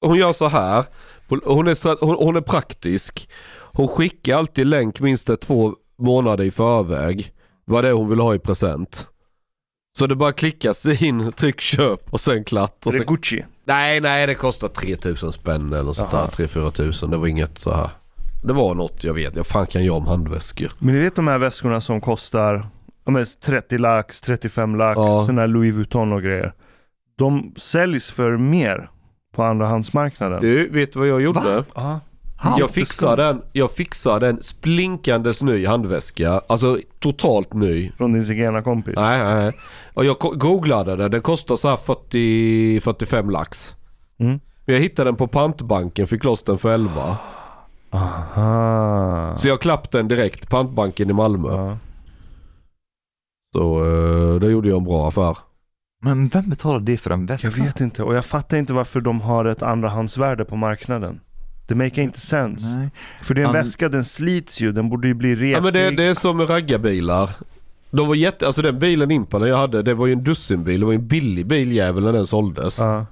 Hon gör så här. Hon är, hon, är praktisk. Hon skickar alltid länk minst två månader i förväg. Vad det är hon vill ha i present. Så det bara klickas in, tryck köp och sen klart. Och Är det sen... Gucci? Nej, nej det kostar 3000 spänn eller sånt där. Jaha. 3-4 tusen. Det var inget så här. Det var något jag vet. Jag fan kan jag om handväskor. Men ni vet de här väskorna som kostar ja, men 30 lax, 35 lax, Ja. sådana här Louis Vuitton och grejer. De säljs för mer på andrahandsmarknaden. Du, vet du vad jag gjorde? Ja. Jag fixade den, jag fixade en splinkandes ny handväska. Alltså totalt ny. Från din zigenarkompis. Nej, nej. Och jag googlade den. Den kostar så här 40-45 lax. Mm. Men jag hittade den på pantbanken, fick loss den för 11. Aha. Så jag klappade den direkt, pantbanken i Malmö. Ja. Så uh, det gjorde jag en bra affär. Men vem betalar det för en väska? Jag vet inte och jag fattar inte varför de har ett andrahandsvärde på marknaden. Det make inte sense. Nej. För det är en An- väska, den slits ju, den borde ju bli repig. Ja men det, det är som med raggarbilar. De var jätte, alltså den bilen Impanen jag hade, det var ju en dussinbil. Det var ju en billig biljävel när den såldes. Ja.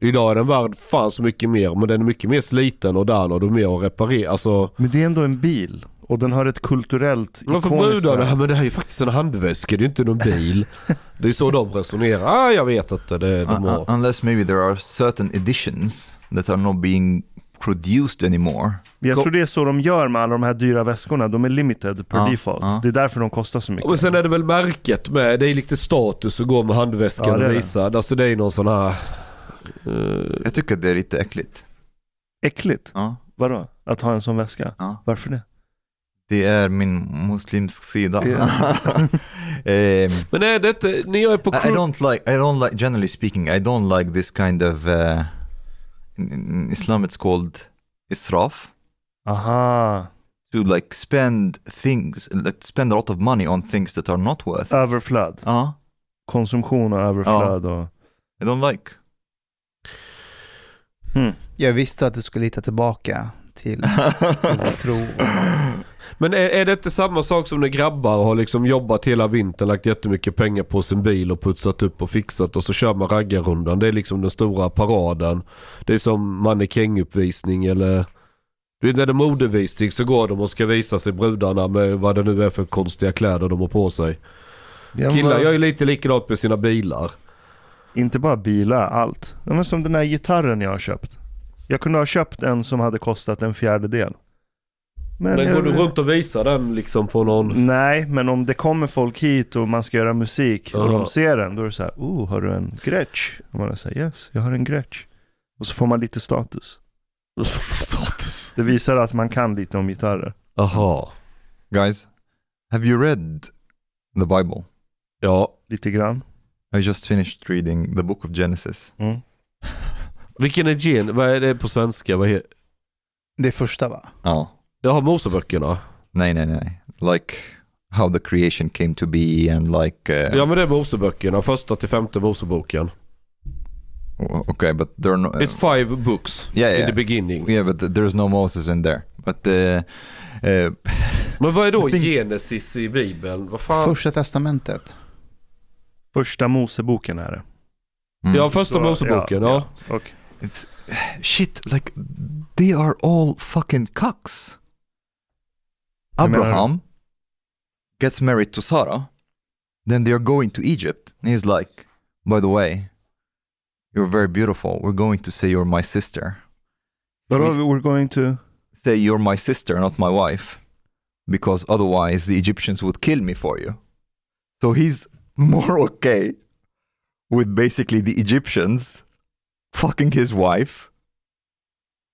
Idag är den värd fan så mycket mer men den är mycket mer sliten och där och då mer att reparera. Alltså Men det är ändå en bil. Och den har ett kulturellt Varför ikoniskt brudarna? värde. Men det här är ju faktiskt en handväska, det är inte någon bil. det är så de resonerar. Ah, jag vet inte. Det, de har... un- unless maybe there are certain editions that are not being produced anymore. Jag tror det är så de gör med alla de här dyra väskorna. De är limited per Ja, default. ja. Det är därför de kostar så mycket. Men sen är det väl märket med. Det är lite status att gå med handväskan Ja, det och det. visa. Alltså det är någon sån här... eh, Jag tycker att det är lite äckligt. Äckligt? Ja, Vadå? Att ha en sån väska? ja. Varför det? Det är min muslimsk sida. Ja. Ehm, Men är det inte... Ni är på... I, I don't like, I don't like, generally speaking, I don't like this kind of, uh, in, in Islam it's called israf. Aha. To like spend things, like spend a lot of money on things that are not worth. Överflöd. Ja, Konsumtion och överflöd och... I don't like. Hmm. Jag visste att du skulle hitta tillbaka till till tro. Men är, är det inte samma sak som när grabbar har liksom jobbat hela vintern, lagt jättemycket pengar på sin bil och putsat upp och fixat och så kör man raggarrundan. Det är liksom den stora paraden. Det är som mannekänguppvisning eller... Du vet när det är modevisning så går de och ska visa sig brudarna med vad det nu är för konstiga kläder de har på sig. Ja, Killar gör ju lite likadant med sina bilar. Inte bara bilar, allt. Ja, men som den här gitarren jag har köpt. Jag kunde ha köpt en som hade kostat en fjärdedel. Men, Men jag- går du runt och visar den liksom på någon... Nej, men om det kommer folk hit och man ska göra musik och Ja. de ser den, då är det så här, oh, har du en Gretsch? Och man säger yes, jag har en Gretsch. Och så får man lite status. Status. Det visar att man kan lite om gitarrer. Aha. Guys, have you read the Bible? Ja. Lite grann. I just finished reading the book of Genesis. Mm. Vilken är gen? Vad är det på svenska? Vad he- Det är första va? Ja. Jag har Moseböckerna. Nej, nej, nej. Like how the creation came to be and like... Uh, Ja men det är Moseböckerna. Första till femte Moseboken. Okay, but there are no... It's five books Yeah, in yeah. the beginning. Yeah, but there's no Moses in there. But uh, uh, Men vad är då think- Genesis i Bibeln? Vad fan? Första testamentet. Första Moseboken är det. mm, Ja, första Så, Moseboken. Ja, ja. Och it's shit. Like they are all fucking cucks. Abraham gets married to Sarah, then they are going to Egypt. And he's like, by the way, you're very beautiful. We're going to say you're my sister. But Please. we're going to... Say you're my sister, not my wife, because otherwise the Egyptians would kill me for you. So he's more okay with basically the Egyptians fucking his wife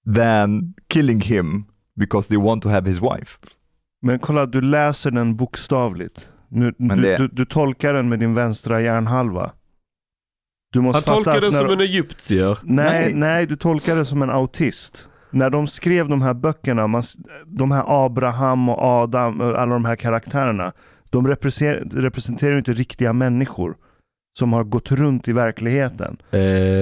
than killing him because they want to have his wife. Men kolla, du läser den bokstavligt. Nu, Men du, det- du, du tolkar den med din vänstra hjärnhalva. Du måste Han fatta tolkar den när som en egyptier. Nej, Nej. nej, du tolkar det som en autist. När de skrev de här böckerna, man, de här Abraham och Adam, och alla de här karaktärerna, de representerar, representerar ju inte riktiga människor som har gått runt i verkligheten. Eh,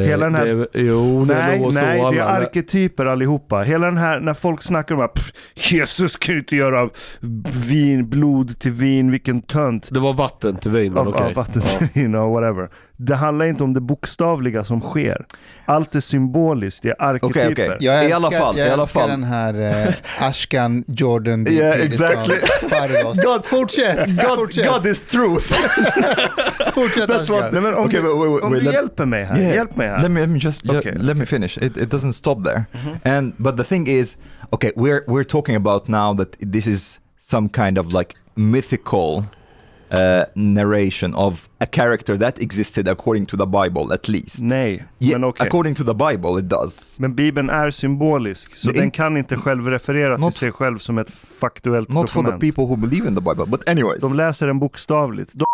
Hela den här- det, jo, det är nej, så nej, det är alla- arketyper allihopa. Hela den här, när folk snackar om att "Pff, Jesus kan ju inte göra vin, blod till vin, vilken tönt. Det var vatten till vin, men okej. vatten Ja. till vin och whatever. Det handlar inte om det bokstavliga som sker. Allt är symboliskt, det är arketyper. Okej, okej. Jag I älskar, alla fall, jag i alla älskar fall. den här eh, Ashkan Jordan. Yeah, exactly. God- Fortsätt! God, fortsätt! God is truth. fortsätt That's what- Nej, men om Okej, du, wait, wait, om wait, du let- hjälper mig här, Yeah. hjälp mig här. Let me, let me just ju- Okay, let me finish. It, it doesn't stop there. And but the thing is, okay, we're we're talking about now that this is some kind of like mythical uh, narration of a character that existed according to the Bible, at least. Nej, Yeah, men okej. according to the Bible, it does. Men Bibeln är symbolisk, så är den kan inte själv referera till Not- sig själv som ett faktuellt Not for the dokument. people who believe in the Bible, but anyways. De läser den bokstavligt. De,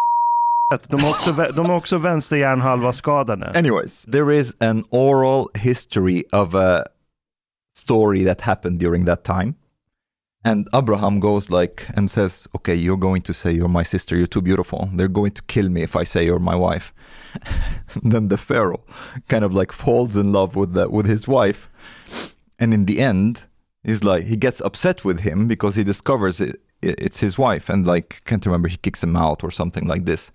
de, är också, de är också vänsterhjärnhalva skadade. Anyways, there is an oral history of a story that happened during that time. And Abraham goes like and says, Okay, you're going to say you're my sister, you're too beautiful. They're going to kill me if I say you're my wife. then the Pharaoh kind of like falls in love with the, with his wife. And in the end, he's like he gets upset with him because he discovers it, it's his wife and like can't remember he kicks him out or something like this.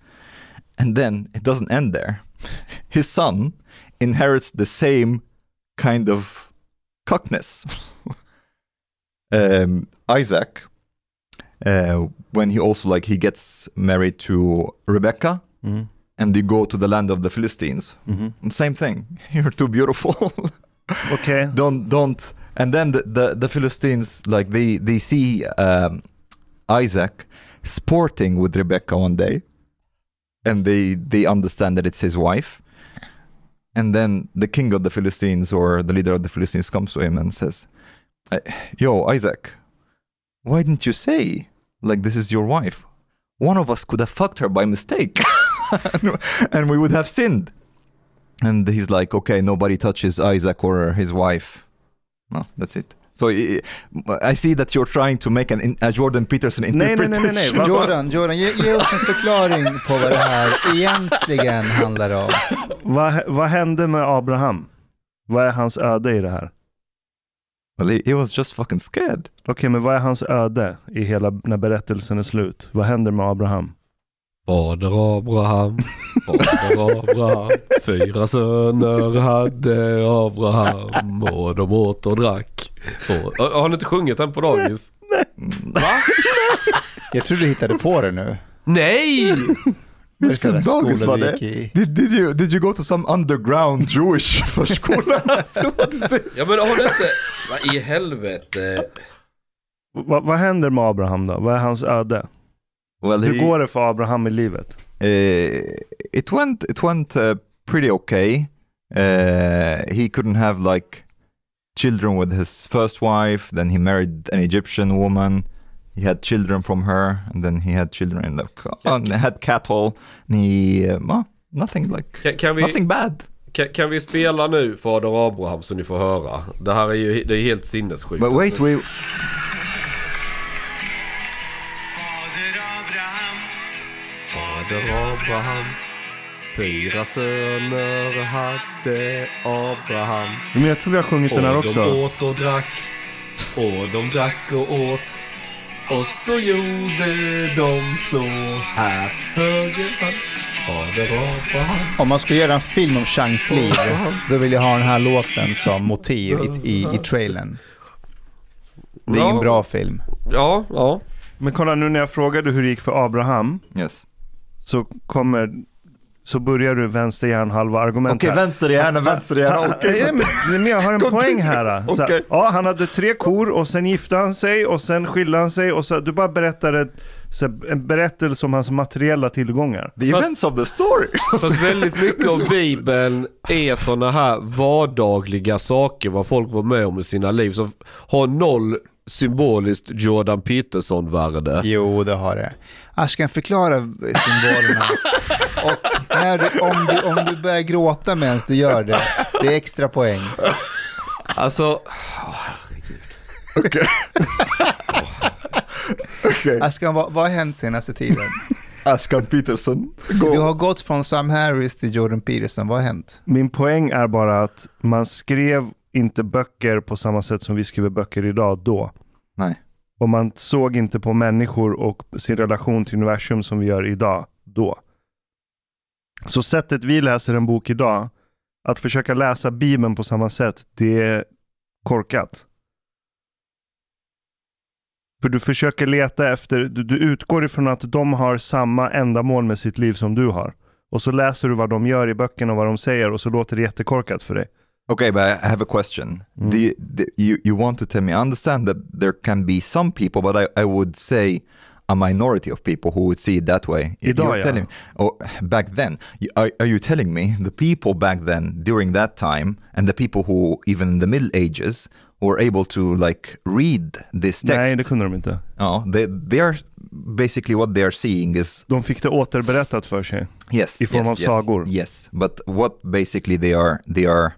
And then it doesn't end there. His son inherits the same kind of cockness. um, Isaac, uh, when he also like he gets married to Rebecca, Mm. and they go to the land of the Philistines. Mhm. And same thing. You're too beautiful. Okej, don't don't. And then the, the the Philistines like they they see um, Isaac sporting with Rebecca one day, and they they understand that it's his wife. And then the king of the Philistines or the leader of the Philistines comes to him and says, "Uh, "Yo, Isaac, why didn't you say like this is your wife? One of us could have fucked her by mistake, and we would have sinned." And he's like, okay, nobody touches Isaac or his wife. No, that's it. So I, see that you're trying to make an, a Jordan Peterson nej, nej, interpretation. nej, nej. Va- va- Jordan, Jordan ge, ge oss en förklaring på vad det här egentligen handlar om. Vad, vad hände med Abraham? Vad är hans öde i det här? Well, he, he was just fucking scared. Okej, men vad är hans öde i hela när berättelsen är slut? Vad händer med Abraham? Fader Abraham, fader Abraham, fyra söner hade Abraham och de åt och drack. Och, har ni inte sjungit den på dagis? Jag tror du hittade på det nu. Nej! Vilken dagis var du det? i. Did, did, you, did you go to some underground Jewish förskola? Ja men har ni inte... Vad i helvete? Va, vad händer med Abraham då? Vad är hans öde? Well, Hur he, går det för Abraham i livet? Uh, it went it went uh, pretty okay. Uh, he couldn't have like children with his first wife. Then he married an Egyptian woman. He had children from her, and then he had children in the and had cattle. And he, uh, well, nothing like Kan, kan, vi, nothing bad. kan, kan vi spela nu Fader Abraham så ni får höra? Det här är ju det är helt sinnessjukt. But wait, we Fader Abraham Fyra söner hade Abraham Men jag tror vi har sjungit den här Och de också. åt och drack Och de drack och åt Och så gjorde de så här Höger hand Fader Om man ska göra en film om Changs liv, då vill jag ha den här låten som motiv i, i, i trailern. Det är Ja. en bra film. Ja, ja Men kolla nu när jag frågade hur det gick för Abraham yes. så kommer så börjar du vänster hjärnhalva argument Okej, här. vänsterhjärna, vänsterhjärna. Han- Okej. ja, men, men jag har en poäng här. Så, Okej. ja, han hade tre kor och sen gifte han sig och sen skilde han sig och så du bara berättade så, en berättelse om hans materiella tillgångar. The events of the story. Fast väldigt mycket av Bibeln är sådana här vardagliga saker vad folk var med om i sina liv. Som har noll symboliskt Jordan Peterson-värde. Jo, det har det. Ashkan, förklara symbolerna. Och när du, om, du, om du börjar gråta medan du gör det, det är extra poäng. Alltså, Ashkan, vad, vad har hänt senaste tiden? Ashkan Peterson. Go. Du har gått från Sam Harris till Jordan Peterson, vad har hänt? Min poäng är bara att man skrev inte böcker på samma sätt som vi skriver böcker idag då. Nej. Och man såg inte på människor och sin relation till universum som vi gör idag då. Så sättet vi läser en bok idag, att försöka läsa Bibeln på samma sätt, det är korkat. För du försöker leta efter, du, du utgår ifrån att de har samma ändamål med sitt liv som du har. Och så läser du vad de gör i böckerna och vad de säger och så låter det jättekorkat för dig. Okay, but I have a question. Do you, do you you want to tell me? I understand that there can be some people, but I, I would say a minority of people who would see it that way. If you're ja. telling, or back then, are, are you telling me the people back then during that time and the people who even in the Middle Ages were able to like read this text? Nej, det kunde de inte. Oh, they they are basically what they are seeing is De fick det återberättat för sig. yes I form yes, av yes, sagor. Yes, but what basically they are they are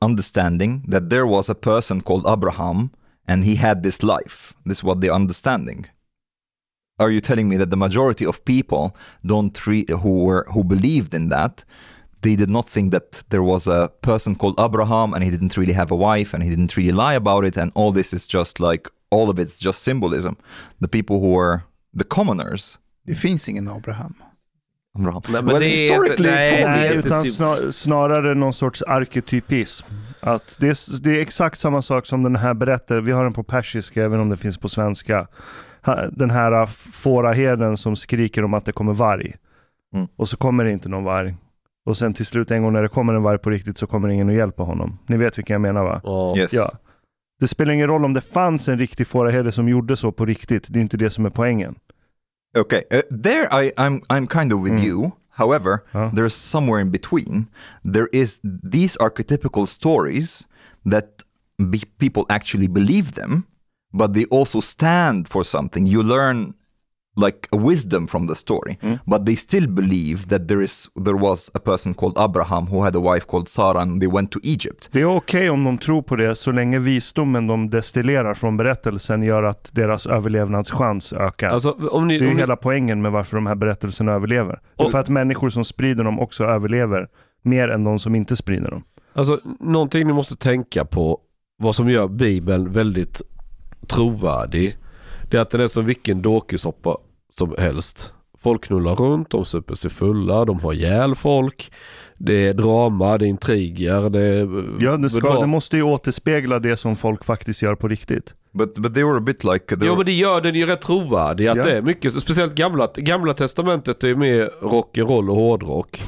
understanding that there was a person called Abraham and he had this life. This is what they're understanding. Are you telling me that the majority of people don't re- who were who believed in that they did not think that there was a person called Abraham and he didn't really have a wife and he didn't really lie about it and all this is just like all of it's just symbolism. The people who were the commoners Det finns ingen Abraham. Abraham. Nej, men well, det är historically, nej, Nej, utan snar, snarare någon sorts arketypism. Att det, är, det är exakt samma sak som den här berättar. Vi har den på persiska, även om det finns på svenska. Den här fåraherden som skriker om att det kommer varg. Mm. Och så kommer det inte någon varg. Och sen till slut en gång när det kommer en varg på riktigt så kommer ingen att hjälpa honom. Ni vet vilka jag menar va? ja. Yes. Ja. Det spelar ingen roll om det fanns en riktig fåraherde som gjorde så på riktigt. Det är inte det som är poängen. Okay, uh, there I, I'm I'm kind of with Mm. you. However, Ja. there's somewhere in between. There is these archetypical stories that be, people actually believe them, but they also stand for something. You learn like a wisdom from the story, Mm. but they still believe that there is there was a person called Abraham who had a wife called Sarah, and they went to Egypt. Det är okej om de tror på det så länge visdomen de destillerar från berättelsen gör att deras överlevnadschans ökar. Alltså om ni... det är Om ju ni hela poängen med varför de här berättelserna överlever. Och- för att människor som sprider dem också överlever mer än de som inte sprider dem. Alltså någonting ni måste tänka på vad som gör Bibeln väldigt trovärdig. Det är att den är som vilken dårkusoppa som helst. Folk knullar runt, de super sig fulla, de har ihjäl folk. Det är drama, det är intriger, det är... Ja, det, ska, det måste ju återspegla det som folk faktiskt gör på riktigt. But but they were a bit like were- men det gör den ju rätt trovärdig. Att Ja. det är mycket, speciellt gamla, gamla testamentet är ju mer rock'n'roll och hårdrock.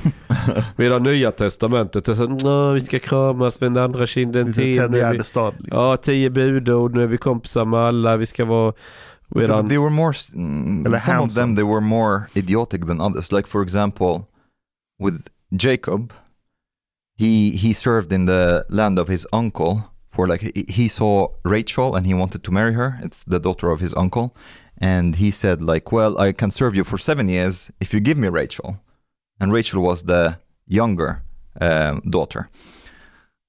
Medan nya testamentet är så "Nå, vi ska kramas, vända andra kinden till. Liksom. Ja, tio budord, nu är vi kompisar med alla, vi ska vara... Medan, they were more, mm, some of handsome. them, they were more idiotic than others. Like for example, with Jacob, he he served in the land of his uncle for like he, he saw Rachel and he wanted to marry her. It's the daughter of his uncle, and he said like, "Well, I can serve you for seven years if you give me Rachel." And Rachel was the younger um, daughter.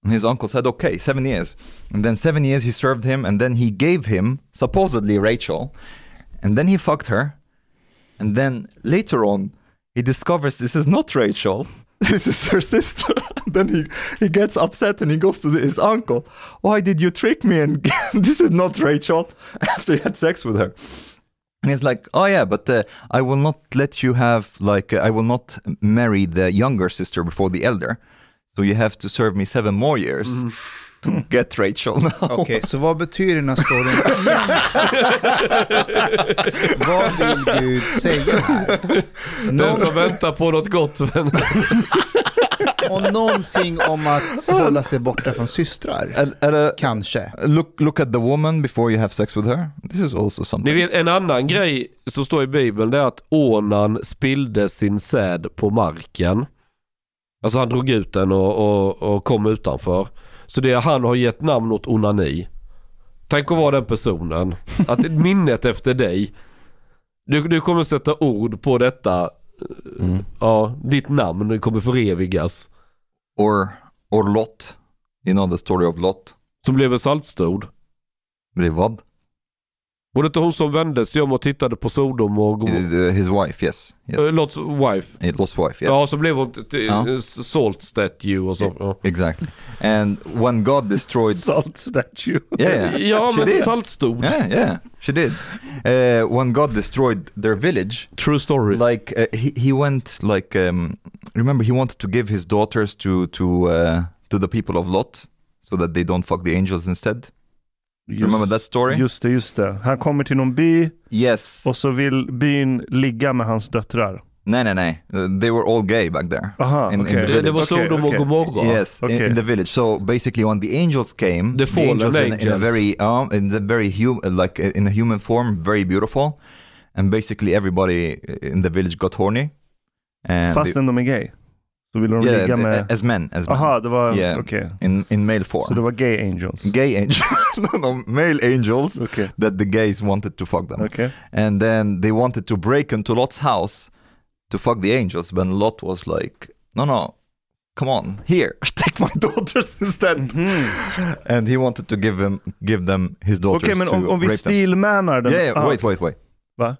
And his uncle said, "Okay, seven years." And then seven years he served him, and then he gave him supposedly Rachel, and then he fucked her, and then later on he discovers this is not Rachel. This is her sister. then he, he gets upset and he goes to his uncle. Why did you trick me? And this is not Rachel. After he had sex with her. And he's like, oh yeah, but uh, I will not let you have like uh, I will not marry the younger sister before the elder. So you have to serve me seven more years to get Rachel now. Okej, så vad betyder den här storyn Vad vill Gud säga här? Den som väntar på något gott. Men... och någonting om att hålla sig borta från systrar. And, and, uh, Kanske. look look at the woman before you have sex with her. This is also Ni something. vet, en annan grej som står i Bibeln det är att Onan spillde sin säd på marken. Alltså han drog ut den och, och, och kom utanför. Så det är han har gett namn åt onani. Tänk att vara den personen. Att minnet efter dig. Du, du kommer sätta ord på detta. Mm. Ja, ditt namn kommer förevigas. Or or Lot. You know the story of Lot. Som blev en saltstod. Blev vad? Var det inte hon som vände sig om och tittade på Sodom och? Uh, His wife, yes. yes. Uh, Lots wife. Uh, Lot's wife, yes. Ja, så blev hon Ja. salt statue och så. Ja, Exactly. And when God destroyed... Salt statue. Yeah, yeah. ja men saltstod. Yeah, yeah, she did. Uh, when God destroyed their village, True story. like uh, he he went like um, remember he wanted to give his daughters to to uh, to the people of Lot so that they don't fuck the angels instead. Remember that story? Just det, just det. Han kommer till någon by Yes. och så vill byn ligga med hans döttrar. No, no, no. Uh, they were all gay back there. Aha, In- in okej. the det, village. det var Sodom och. Gomorra. Yes, in, Okay. in the village. So basically, when the angels came, The fallen angels, in, in a very, um, in the very human, like uh, in a human form, very beautiful, and basically everybody in the village got horny. And Fastän de är gay. Så vill de they, ligga yeah, med... as men, as men. Aha, det var... Yeah. Okej. in in male form. Så det var gay angels. gay angels, no, no, male angels okay. that the gays wanted to fuck them, Okay. and then they wanted to break into Lot's house to fuck the angels, when Lot was like, no, no. Come on, here, take my daughters instead. Mhm. And he wanted to give him, give them his daughters Okej, men to om, om vi rape them. stilmanar den... Yeah, yeah, Ah, wait, wait, wait. Va?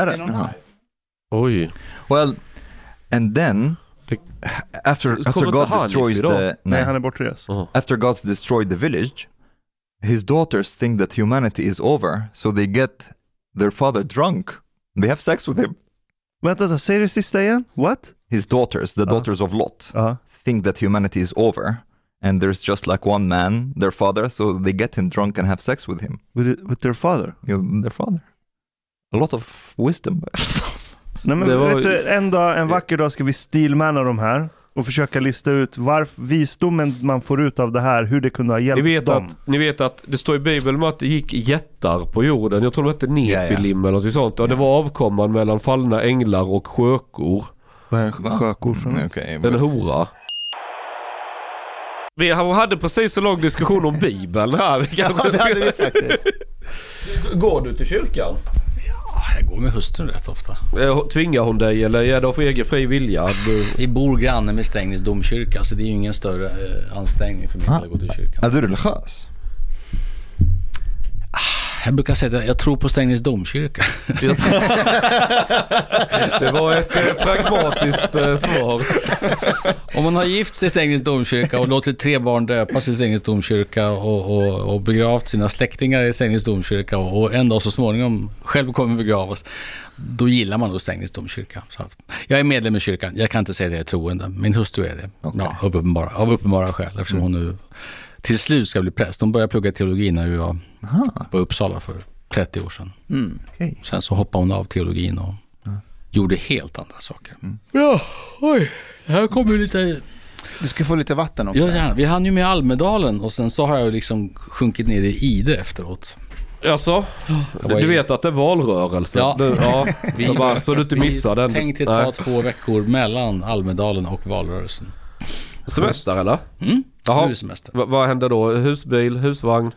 Är det? Uh-huh. Oj. Well, and then after after God destroys the Nej, han är bortrest. Ja. after God's destroyed the village, his daughters think that humanity is over, so they get their father drunk. They have sex with him. Vänta, vänta, säg det sista igen. What? His daughters, the daughters of Lot, think that humanity is over, and there's just like one man, their father, so they get him drunk and have sex with him. With, with their father. Know, their father. A lot of wisdom. Nej, men Det var- vet du, en dag, en vacker dag ska vi stilmana de här och försöka lista ut varför visdomen man får ut av det här, hur det kunde ha Ni hjälpt vet, dem. att, ni vet att det står i Bibeln om att det gick jättar på jorden. Jag tror de hette Nefilim eller något sånt. Och det var avkomman mellan fallna änglar och sjökor. Vad är en sjökor för något? okay, En hora. Vi hade precis en lång diskussion om Bibeln här. Vi kanske det hade vi faktiskt. Går du till kyrkan? Jag går med hustrun rätt ofta. Eh, Tvingar hon dig eller är det av egen fri vilja? Du... Vi bor granne med Strängnäs domkyrka så det är ju ingen större eh, ansträngning för mig Ah. att gå till kyrkan. Är du religiös? Jag brukar säga att jag tror på Strängnäs domkyrka. Det var ett eh, pragmatiskt eh, svar. Om man har gift sig i Strängnäs domkyrka och låtit tre barn döpas i Strängnäs domkyrka och, och, och begravt sina släktingar i Strängnäs domkyrka och, och en dag så småningom själv kommer begravas, då gillar man nog Strängnäs domkyrka. Så att, jag är medlem i kyrkan, jag kan inte säga att jag är troende. Min hustru är det, Okej. ja, av, uppenbara, av uppenbara skäl, eftersom hon nu till slut ska bli präst. Hon började plugga teologi när vi var på Uppsala för 30 år sedan. Mm. okej. Sen så hoppade hon av teologin och gjorde helt andra saker. Mm. Ja, oj, här kommer lite Du ska få lite vatten också. Ja. Vi hann ju med Almedalen och sen så har jag liksom sjunkit ner i Ide efteråt. Alltså, Jag du i- vet att det är valrörelse? Ja. Du, ja. Jag bara, så du inte missar den. Vi tänkte ta Nej. två veckor mellan Almedalen och valrörelsen. Semester eller? Mm, nu Jaha. är det semester. Va- vad händer då? Husbil, husvagn?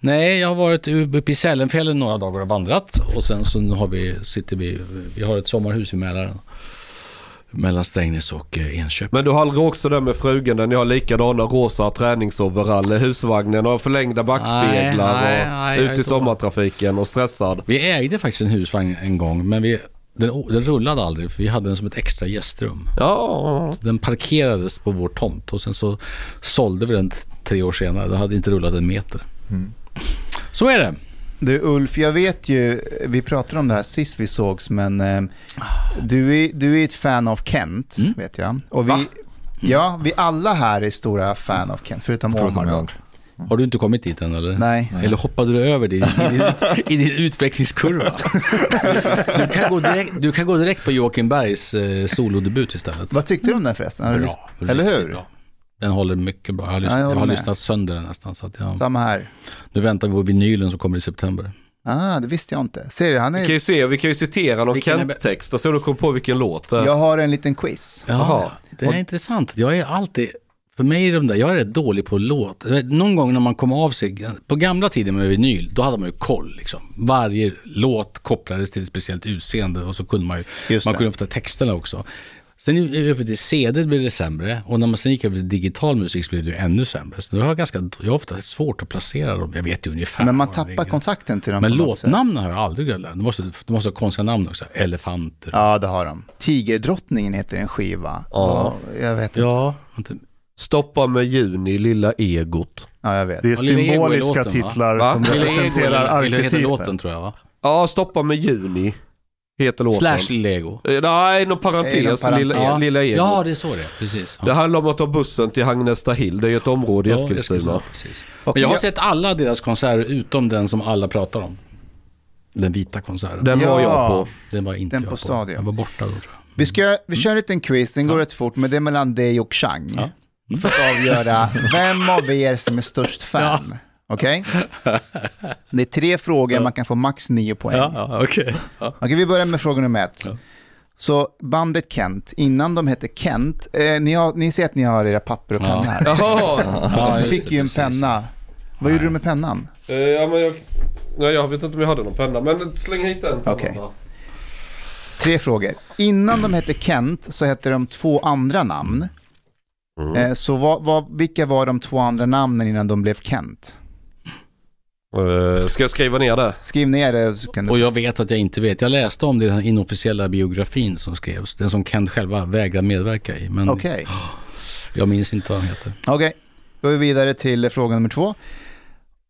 Nej, jag har varit uppe i Sälenfjällen några dagar och vandrat. Och sen så nu har vi, sitter vi, vi har ett sommarhus i Mälaren. Mellan Strängnäs och eh, Enköping. Men du har också där med frugan där ni har likadana rosa träningsoveraller, husvagnen och förlängda backspeglar Nej, nej, och nej, ut är i sommartrafiken och stressad. Vi ägde faktiskt en husvagn en gång, men vi, den, den rullade aldrig för vi hade den som ett extra gästrum. Ja, Den parkerades på vår tomt och sen så sålde vi den tre år senare. Den hade inte rullat en meter. Så är det. Du Ulf, jag vet ju, vi pratade om det här sist vi sågs, men eh, du, är, du är ett fan av Kent, Mm. vet jag. Och vi, Ja, vi alla här är stora fan av Kent, förutom Förutom Omar. Då. Har du inte kommit dit än eller? Nej. Eller hoppade du över det i, i, din, i din utvecklingskurva? Du kan, gå direkt, du kan gå direkt på Joakim Bergs eh, solodebut istället. Vad tyckte du om den förresten? Bra. Eller hur? Bra. Den håller mycket bra. Jag har, lyssnat, Ja, jag jag har lyssnat sönder den nästan. Så att jag, Samma här. nu väntar vi på vinylen som kommer i september. Ah, det visste jag inte. Ser du, han vi kan är... ju se, vi kan ju citera någon är Kent-text och se om du kommer på vilken låt det är. Jag har en liten quiz. Jaha. det är intressant. Jag är alltid, för mig är de där, jag är rätt dålig på låt. Någon gång när man kom av sig, på gamla tiden med vinyl, då hade man ju koll liksom. Varje låt kopplades till ett speciellt utseende och så kunde man ju, man kunde ofta texterna också. Sen över till CD blev det sämre och när man sen gick över till digital musik så blev det ju ännu sämre. Så jag har, ganska, jag har ofta svårt att placera dem. Jag vet ju ungefär Men man tappar kontakten till dem Men på något sätt. låtnamn har jag aldrig glömt. De måste, de måste ha konstiga namn också. Elefanter. Ja, det har de. Tigerdrottningen heter en skiva. Ja. Ja, jag vet. inte. Ja, Stoppa med juni, lilla egot. Ja, jag vet. Det är symboliska låten, titlar Va? som Lilla representerar heter låten arketypen. tror jag va? Ja, stoppa med juni. Heter låten. Slash Lego. Eh, Nej, någon parentes. någon parentes. Lilla, Ja. lilla ego. Ja, det är så det. Precis. Ja. Det handlar om att ta bussen till Hagnestahill. Det är ett område i Eskilstuna. Men jag har sett alla deras konserter utom den som alla pratar om. Den vita konserten. Den, Den var Ja. jag på. var inte Den jag på Stadion. Jag var borta då tror jag. Vi, ska, vi kör en liten quiz, den går rätt fort, men det är mellan dig och Chang. För att avgöra vem av er som är störst fan. Okej? Det är tre frågor, man kan få max nio poäng. Ja, ja okej. Ja. Okej, vi börjar med fråga nummer ett. Ja. Så bandet Kent, innan de hette Kent, eh, ni, har, ni ser att ni har era papper och Ja. penna här. Ja, Du fick det, ju en precis. penna. Vad gjorde du med pennan? Eh, Ja, men jag... Nej, jag vet inte om jag hade någon penna. Men släng hit den. Okej. Tre frågor. Innan de hette Kent så hette de två andra namn. Eh, så vad, vad, vilka var de två andra namnen innan de blev Kent? Eh, Ska jag skriva ner det? Skriv ner det så kan du... Och jag vet att jag inte vet. Jag läste om det i den inofficiella biografin som skrevs. Den som Kent själva vägrade medverka i. Men Okej, jag minns inte vad den heter. okej. Då är vi vidare till fråga nummer två.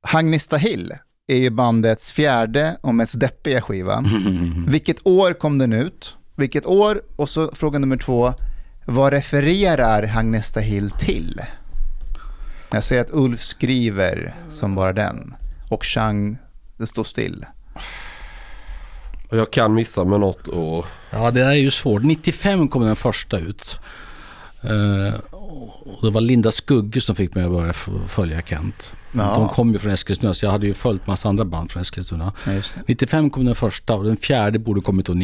Hagnista Hill är ju bandets fjärde och mest deppiga skiva. Vilket år kom den ut? Vilket år? Och så fråga nummer två. Vad refererar Hagnesta Hill till? Jag ser att Ulf skriver som bara den. Och Chang, det står still. Jag kan missa med något år. Ja, det där är ju svårt. 95 kom den första ut. Eh, och det var Linda Skugge som fick mig att börja följa Kent. Ja. De kom ju från Eskilstuna, så jag hade ju följt massa andra band från Eskilstuna. Ja, just det. 95 kom den första och den fjärde borde kommit då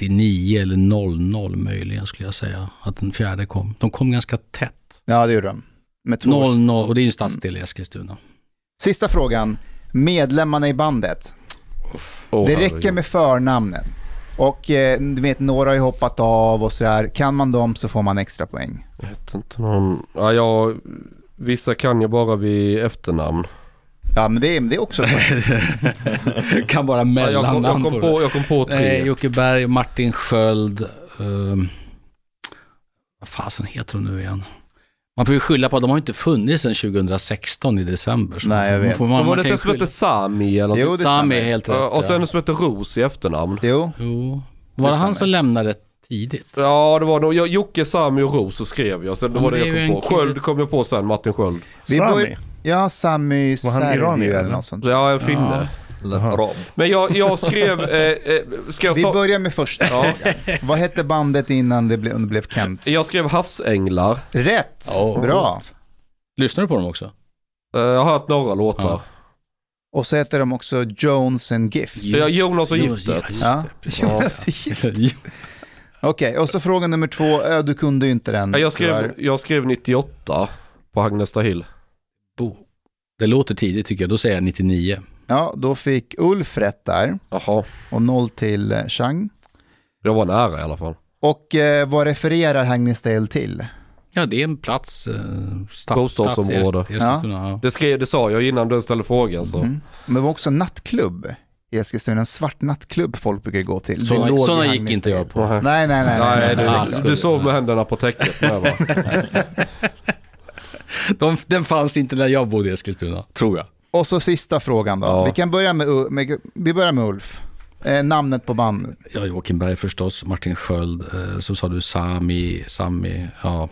99 eller 00 möjligen skulle jag säga. Att den fjärde kom. De kom ganska tätt. Ja, det gjorde de. Med två 00, och det är ju en stadsdel i Eskilstuna. Sista frågan. Medlemmarna i bandet. Åh, det räcker med förnamnen. Och eh, du vet, några har ju hoppat av och sådär. Kan man dem så får man extra poäng. Jag vet inte någon... Ja, jag... Vissa kan ju bara vid efternamn. Ja, men det är, det är också kan bara Ja, jag, kom, mellannamn jag, kom på jag kom på tre. Nej, Jocke Berg, Martin Sköld. Um, vad fasen heter de nu igen? Man får ju skylla på att de har inte funnits sedan 2016 i december. Så Nej, jag man vet. Får, Och man, var man det inte som hette. Sami eller Jo, något? det Sami är helt rätt. Och sen ja. en som hette Ros i efternamn. Jo, Jo. Var det han som lämnade tidigt? Ja, det var nog jag- Jocke, Sami och Ros så skrev jag. Sen det Ja, var det jag kom på. Sköld kom jag på sen, Martin Sköld. Sami. Ja Sami Var han Servi iranier, eller något sånt. Ja, en finne. Eller Jaha. Rob. Men jag, jag skrev... Eh, eh, ska jag Vi ta... börjar med första Ja. frågan. Vad hette bandet innan det blev, det blev Kent? Jag skrev Havsänglar. Rätt! Ja, Bra. Lyssnar du på dem också? Eh, Jag har hört några låtar. Ja. Och så heter de också Jones and Gift. Ja, Jonas och Jonas, Giftet. just Ja. Jonas och Gift. Okej, och så fråga nummer två. Du kunde ju inte den. Ja, Jag skrev, jag skrev 98 på Hagnestahill. Bo. Det låter tidigt tycker jag, då säger jag 99. Ja, då fick Ulf rätt där. Jaha, Och noll till eh, Chang. jag var nära i alla fall. Och eh, vad refererar Hagnestad till? Ja, det är en plats, eh, stads, Bostadsområde. stads ja. Det, skrev, det sa jag innan du ställde frågan så. Mm. Men det var också en nattklubb i Eskilstuna. En svart nattklubb folk brukar gå till. I såna gick inte jag på. Nej, Nej, nej, nej. nej, Nej, nej. du, du sov med händerna på täcket med va? De, den fanns inte när jag bodde i Eskilstuna, tror jag. Och så sista frågan då. Ja. Vi kan börja med, U- med, vi börjar med Ulf. Eh, namnet på band. Ja, Joakim Berg förstås, Martin Sköld, eh, så sa du Sami, Sami, ja.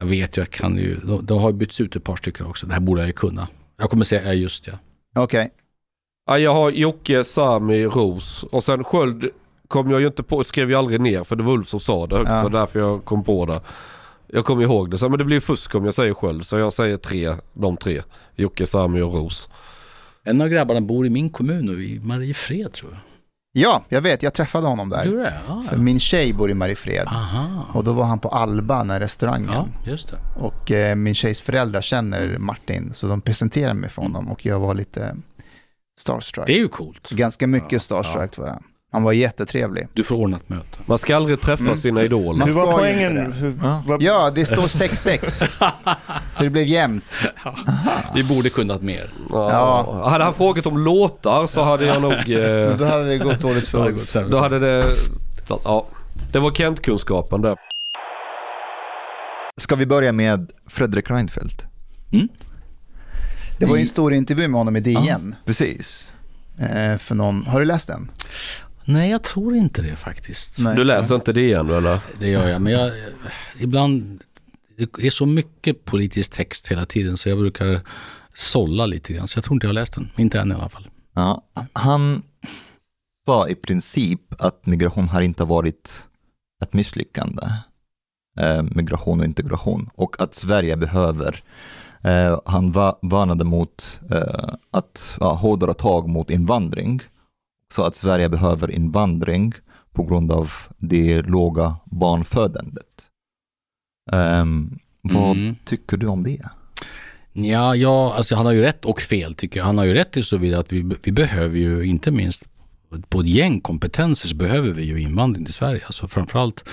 Jag vet, jag kan ju, de, de har bytts ut ett par stycken också. Det här borde jag ju kunna. Jag kommer säga, ja just ja. Okej. Ja, jag har Jocke, Sami, Ros och sen Sköld kom jag ju inte på, skrev jag aldrig ner för det var Ulf som sa det högt Ja. så därför jag kom på det. Jag kommer ihåg det, så, men det blir ju fusk om jag säger Sköld så jag säger tre, de tre. Jocke, Sami och Ros. En av grabbarna bor i min kommun nu, i Mariefred tror jag. Ja, jag vet. Jag träffade honom där. Det? Ja, För min tjej bor i Mariefred. Aha. Och då var han på Alba, den här restaurangen. Ja, just det. Och eh, min tjejs föräldrar känner Martin, så de presenterade mig för honom. Och jag var lite starstruck. Det är ju coolt. Ganska mycket starstruck var jag. Han var jättetrevlig. Du får ordna ett möte. Man ska aldrig träffa Mm. sina idoler. Man Hur var poängen? Hur, Ja. Ja, det står 6-6. så det blev jämnt. Vi borde kunnat mer. Ja. Ja. Hade han frågat om låtar så hade jag nog... Eh, Då hade det gått dåligt för Ulf. då hade det... Ja, det var Kent-kunskapen det. Ska vi börja med Fredrik Reinfeldt? Det var ju en stor intervju med honom i DN. Precis. Eh, för någon, har du läst den? Nej, jag tror inte det faktiskt. Nej. Du läser inte det igen eller? Det gör jag, men jag, ibland, det är så mycket politisk text hela tiden så jag brukar sålla lite grann. Så jag tror inte jag har läst den, inte än i alla fall. Ja, han sa i princip att migration har inte varit ett misslyckande. Eh, migration och integration. Och att Sverige behöver, eh, han va- varnade mot eh, att ja, hårdare tag mot invandring. Så att Sverige behöver invandring på grund av det låga barnfödandet. Ehm, vad Mm. tycker du om det? Ja, ja, alltså han har ju rätt och fel tycker jag. Han har ju rätt i så vidare att vi, vi behöver ju inte minst på ett gäng kompetenser så behöver vi ju invandring till Sverige. Alltså framförallt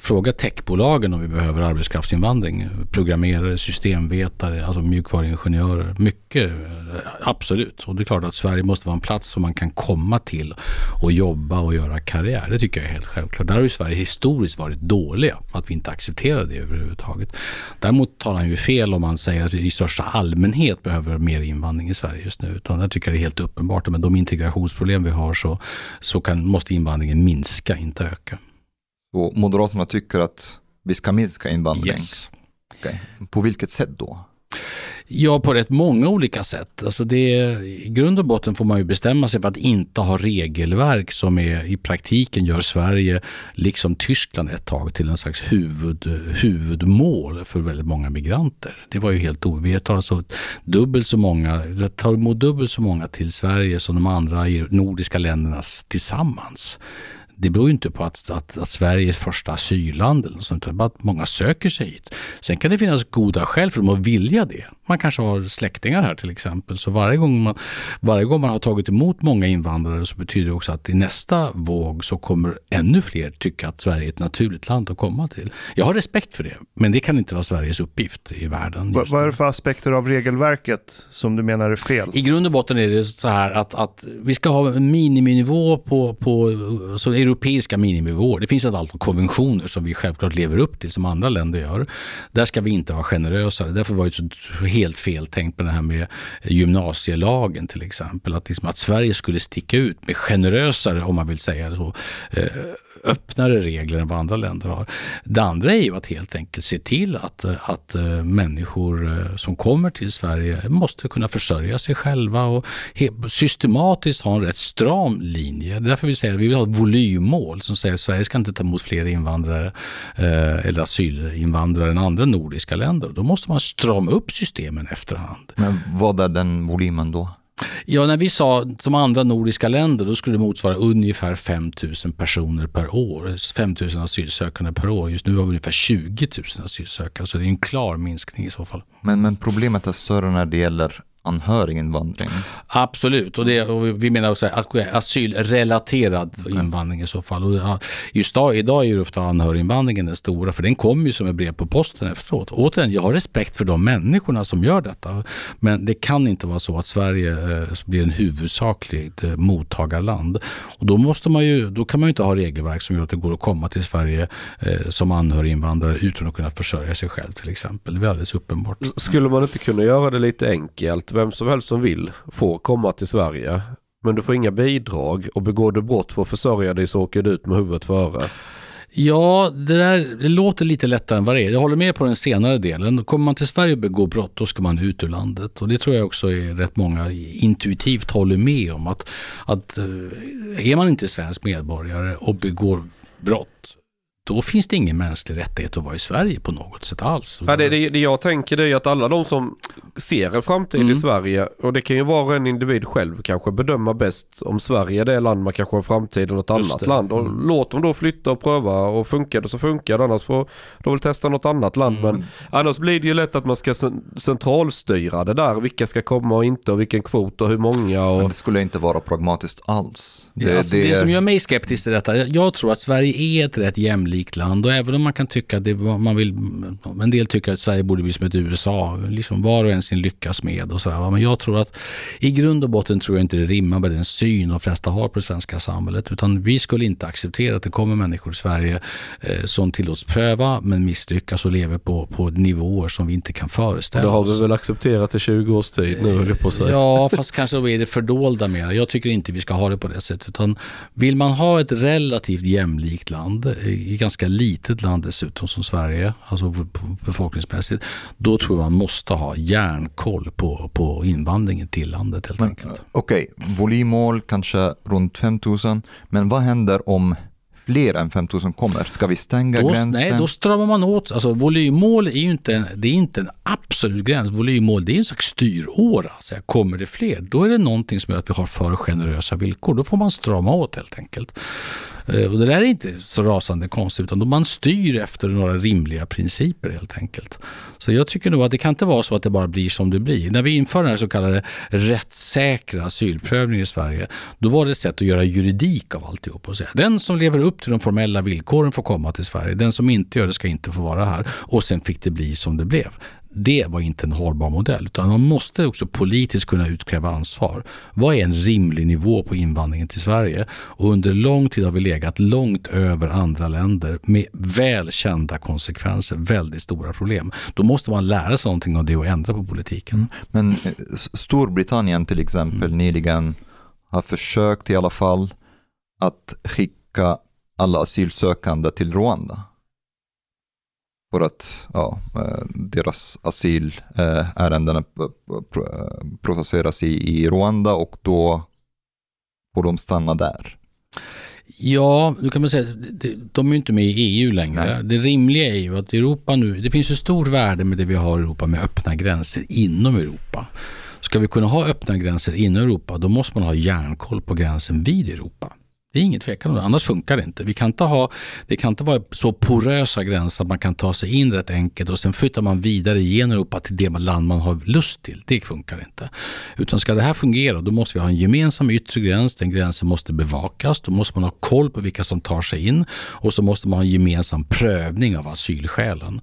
fråga techbolagen om vi behöver arbetskraftsinvandring. Programmerare, systemvetare, alltså mjukvaruingenjörer. Mycket, eh, absolut. Och det är klart att Sverige måste vara en plats som man kan komma till och jobba och göra karriär. Det tycker jag är helt självklart. Där har ju Sverige historiskt varit dåliga. Att vi inte accepterar det överhuvudtaget. Däremot tar han ju fel om man säger att vi i största allmänhet behöver mer invandring i Sverige just nu. Utan där tycker jag det är helt uppenbart. att Med de integrationsproblem vi har så, så kan, måste invandringen minska, inte öka. Och Moderaterna tycker att vi ska minska invandring. Yes. Okej. På vilket sätt då? Ja, på rätt många olika sätt. Alltså det, I grund och botten får man ju bestämma sig för att inte ha regelverk som är, i praktiken gör Sverige, liksom Tyskland ett tag, till en slags huvud, huvudmål för väldigt många migranter. Det var ju helt o... Vi tar alltså dubbelt så många, tar emot dubbelt så många till Sverige som de andra nordiska länderna tillsammans. Det beror ju inte på att, att, att Sverige är första asylland eller något sånt, utan bara att många söker sig hit. Sen kan det finnas goda skäl för dem att vilja det. Man kanske har släktingar här till exempel. Så varje gång man, varje gång man har tagit emot många invandrare så betyder det också att i nästa våg så kommer ännu fler tycka att Sverige är ett naturligt land att komma till. Jag har respekt för det, men det kan inte vara Sveriges uppgift i världen. Vad just vad är det för aspekter av regelverket som du menar är fel? I grund och botten är det så här att, att vi ska ha en miniminivå på, på så europeiska miniminivåer. Det finns ett antal konventioner som vi självklart lever upp till som andra länder gör. Där ska vi inte vara generösare. Därför var det så helt fel tänkt med det här med gymnasielagen till exempel. Att, liksom, att Sverige skulle sticka ut med generösare, om man vill säga det så, eh, öppnare regler än vad andra länder har. Det andra är ju att helt enkelt se till att, att eh, människor eh, som kommer till Sverige måste kunna försörja sig själva och systematiskt ha en rätt stram linje. Det är Därför vi säger att vi vill ha ett volymmål som säger att Sverige ska inte ta emot fler invandrare eh, eller asylinvandrare än andra nordiska länder. Då måste man strama upp systemen efterhand. Men vad är den volymen då? Ja, när vi sa som andra nordiska länder, då skulle det motsvara ungefär 5 000 personer per år. 5 000 asylsökande per år. Just nu har vi ungefär 20 000 asylsökande, så det är en klar minskning i så fall. Men, men problemet är större när det gäller anhöriginvandring. Absolut, och, det, och vi- menar också att asylrelaterad invandring i så fall. Och just idag, idag är ju ofta anhöriginvandringen den stora, för den kommer ju som ett brev på posten efteråt. Återigen, jag har respekt för de människorna som gör detta, men det kan inte vara så att Sverige eh, blir en huvudsakligt eh, mottagarland. Och då, måste man ju, då kan man ju inte ha regelverk som gör att det går att komma till Sverige eh, som anhöriginvandrare utan att kunna försörja sig själv till exempel. Det är alldeles uppenbart. Skulle man inte kunna göra det lite enkelt? Vem som helst som vill får komma till Sverige. Men du får inga bidrag och begår du brott för att försörja dig så åker du ut med huvudet före. Ja, det, där, det låter lite lättare än vad det är. Jag håller med på den senare delen. Kommer man till Sverige och begår brott, då ska man ut ur landet. Och det tror jag också är rätt många intuitivt håller med om. Att, att eh, är man inte svensk medborgare och begår brott, då finns det ingen mänsklig rättighet att vara i Sverige på något sätt alls. Ja, det, det, det jag tänker det är att alla de som ser en framtid Mm. i Sverige och det kan ju vara en individ själv kanske bedöma bäst om Sverige är det land man kanske har en framtid något Just annat det. land. Och Mm. låt dem då flytta och pröva och funkar det så funkar det annars får de väl testa något annat land. Mm. Men annars blir det ju lätt att man ska cen- centralstyra det där. Vilka ska komma och inte och vilken kvot och hur många. Men Och... det skulle inte vara pragmatiskt alls. Det, alltså, det, som gör mig skeptisk till detta, jag- jag tror att Sverige är ett rätt jämlikt land och även om man kan tycka att det, man vill, en del tycker att Sverige borde bli som ett USA, liksom var och en sin lyckas med och sådär. Men jag tror att i grund och botten tror jag inte det rimmar med den syn de flesta har på det svenska samhället utan vi skulle inte acceptera att det kommer människor till Sverige eh, som tillåts pröva men misslyckas och lever på, på nivåer som vi inte kan föreställa Det har oss. vi väl accepterat i 20 års tid nu höll på att säga. Ja, fast kanske är det fördolda mer. Jag tycker inte vi ska ha det på det sättet. Utan vill man ha ett relativt jämlikt land, i ett ganska litet land dessutom som Sverige, alltså befolkningsmässigt, då tror jag man måste ha järnkoll på, på invandringen till landet helt Men, enkelt. eh, Okej, volymmål kanske runt 5000. Men vad händer om fler än 5000 kommer? Ska vi stänga Då, gränsen? nej, då stramar man åt. Alltså, volymmål är ju inte en, det är inte en absolut gräns. Volymmål det är en slags styråra. Så här, kommer det fler, då är det någonting som gör att vi har för generösa villkor. Då får man strama åt helt enkelt. Eh, och det där är inte så rasande konstigt, utan man styr efter några rimliga principer helt enkelt. Så jag tycker nog att det kan inte vara så att det bara blir som det blir. När vi inför den här så kallade rättssäkra asylprövningen i Sverige, då var det ett sätt att göra juridik av alltihop och säga den som lever upp till de formella villkoren får komma till Sverige, den som inte gör det ska inte få vara här. Och sen fick det bli som det blev. Det var inte en hållbar modell, utan man måste också politiskt kunna utkräva ansvar. Vad är en rimlig nivå på invandringen till Sverige? Och under lång tid har vi legat långt över andra länder med väl kända konsekvenser, väldigt stora problem. Då måste man lära sig någonting av det och ändra på politiken. Men eh, Storbritannien till exempel Mm. nyligen har försökt i alla fall att skicka alla asylsökande till Rwanda. För att ja, eh, deras asylärenden processeras i, Rwanda och då får de stanna där. Ja, nu kan man säga de är ju inte med i EU längre. Nej. Det rimliga är ju att Europa nu, det finns ju stort värde med det vi har i Europa med öppna gränser inom Europa. Ska vi kunna ha öppna gränser inom Europa, då måste man ha järnkoll på gränsen vid Europa. Det är inget tvekan om det, annars funkar det inte. Vi kan inte ha, det kan inte vara så porösa gränser att man kan ta sig in rätt enkelt och sen flyttar man vidare genom Europa till det land man har lust till. Det funkar inte. Utan ska det här fungera, då måste vi ha en gemensam yttre gräns. Den gränsen måste bevakas. Då måste man ha koll på vilka som tar sig in och så måste man ha en gemensam prövning av asylskälen.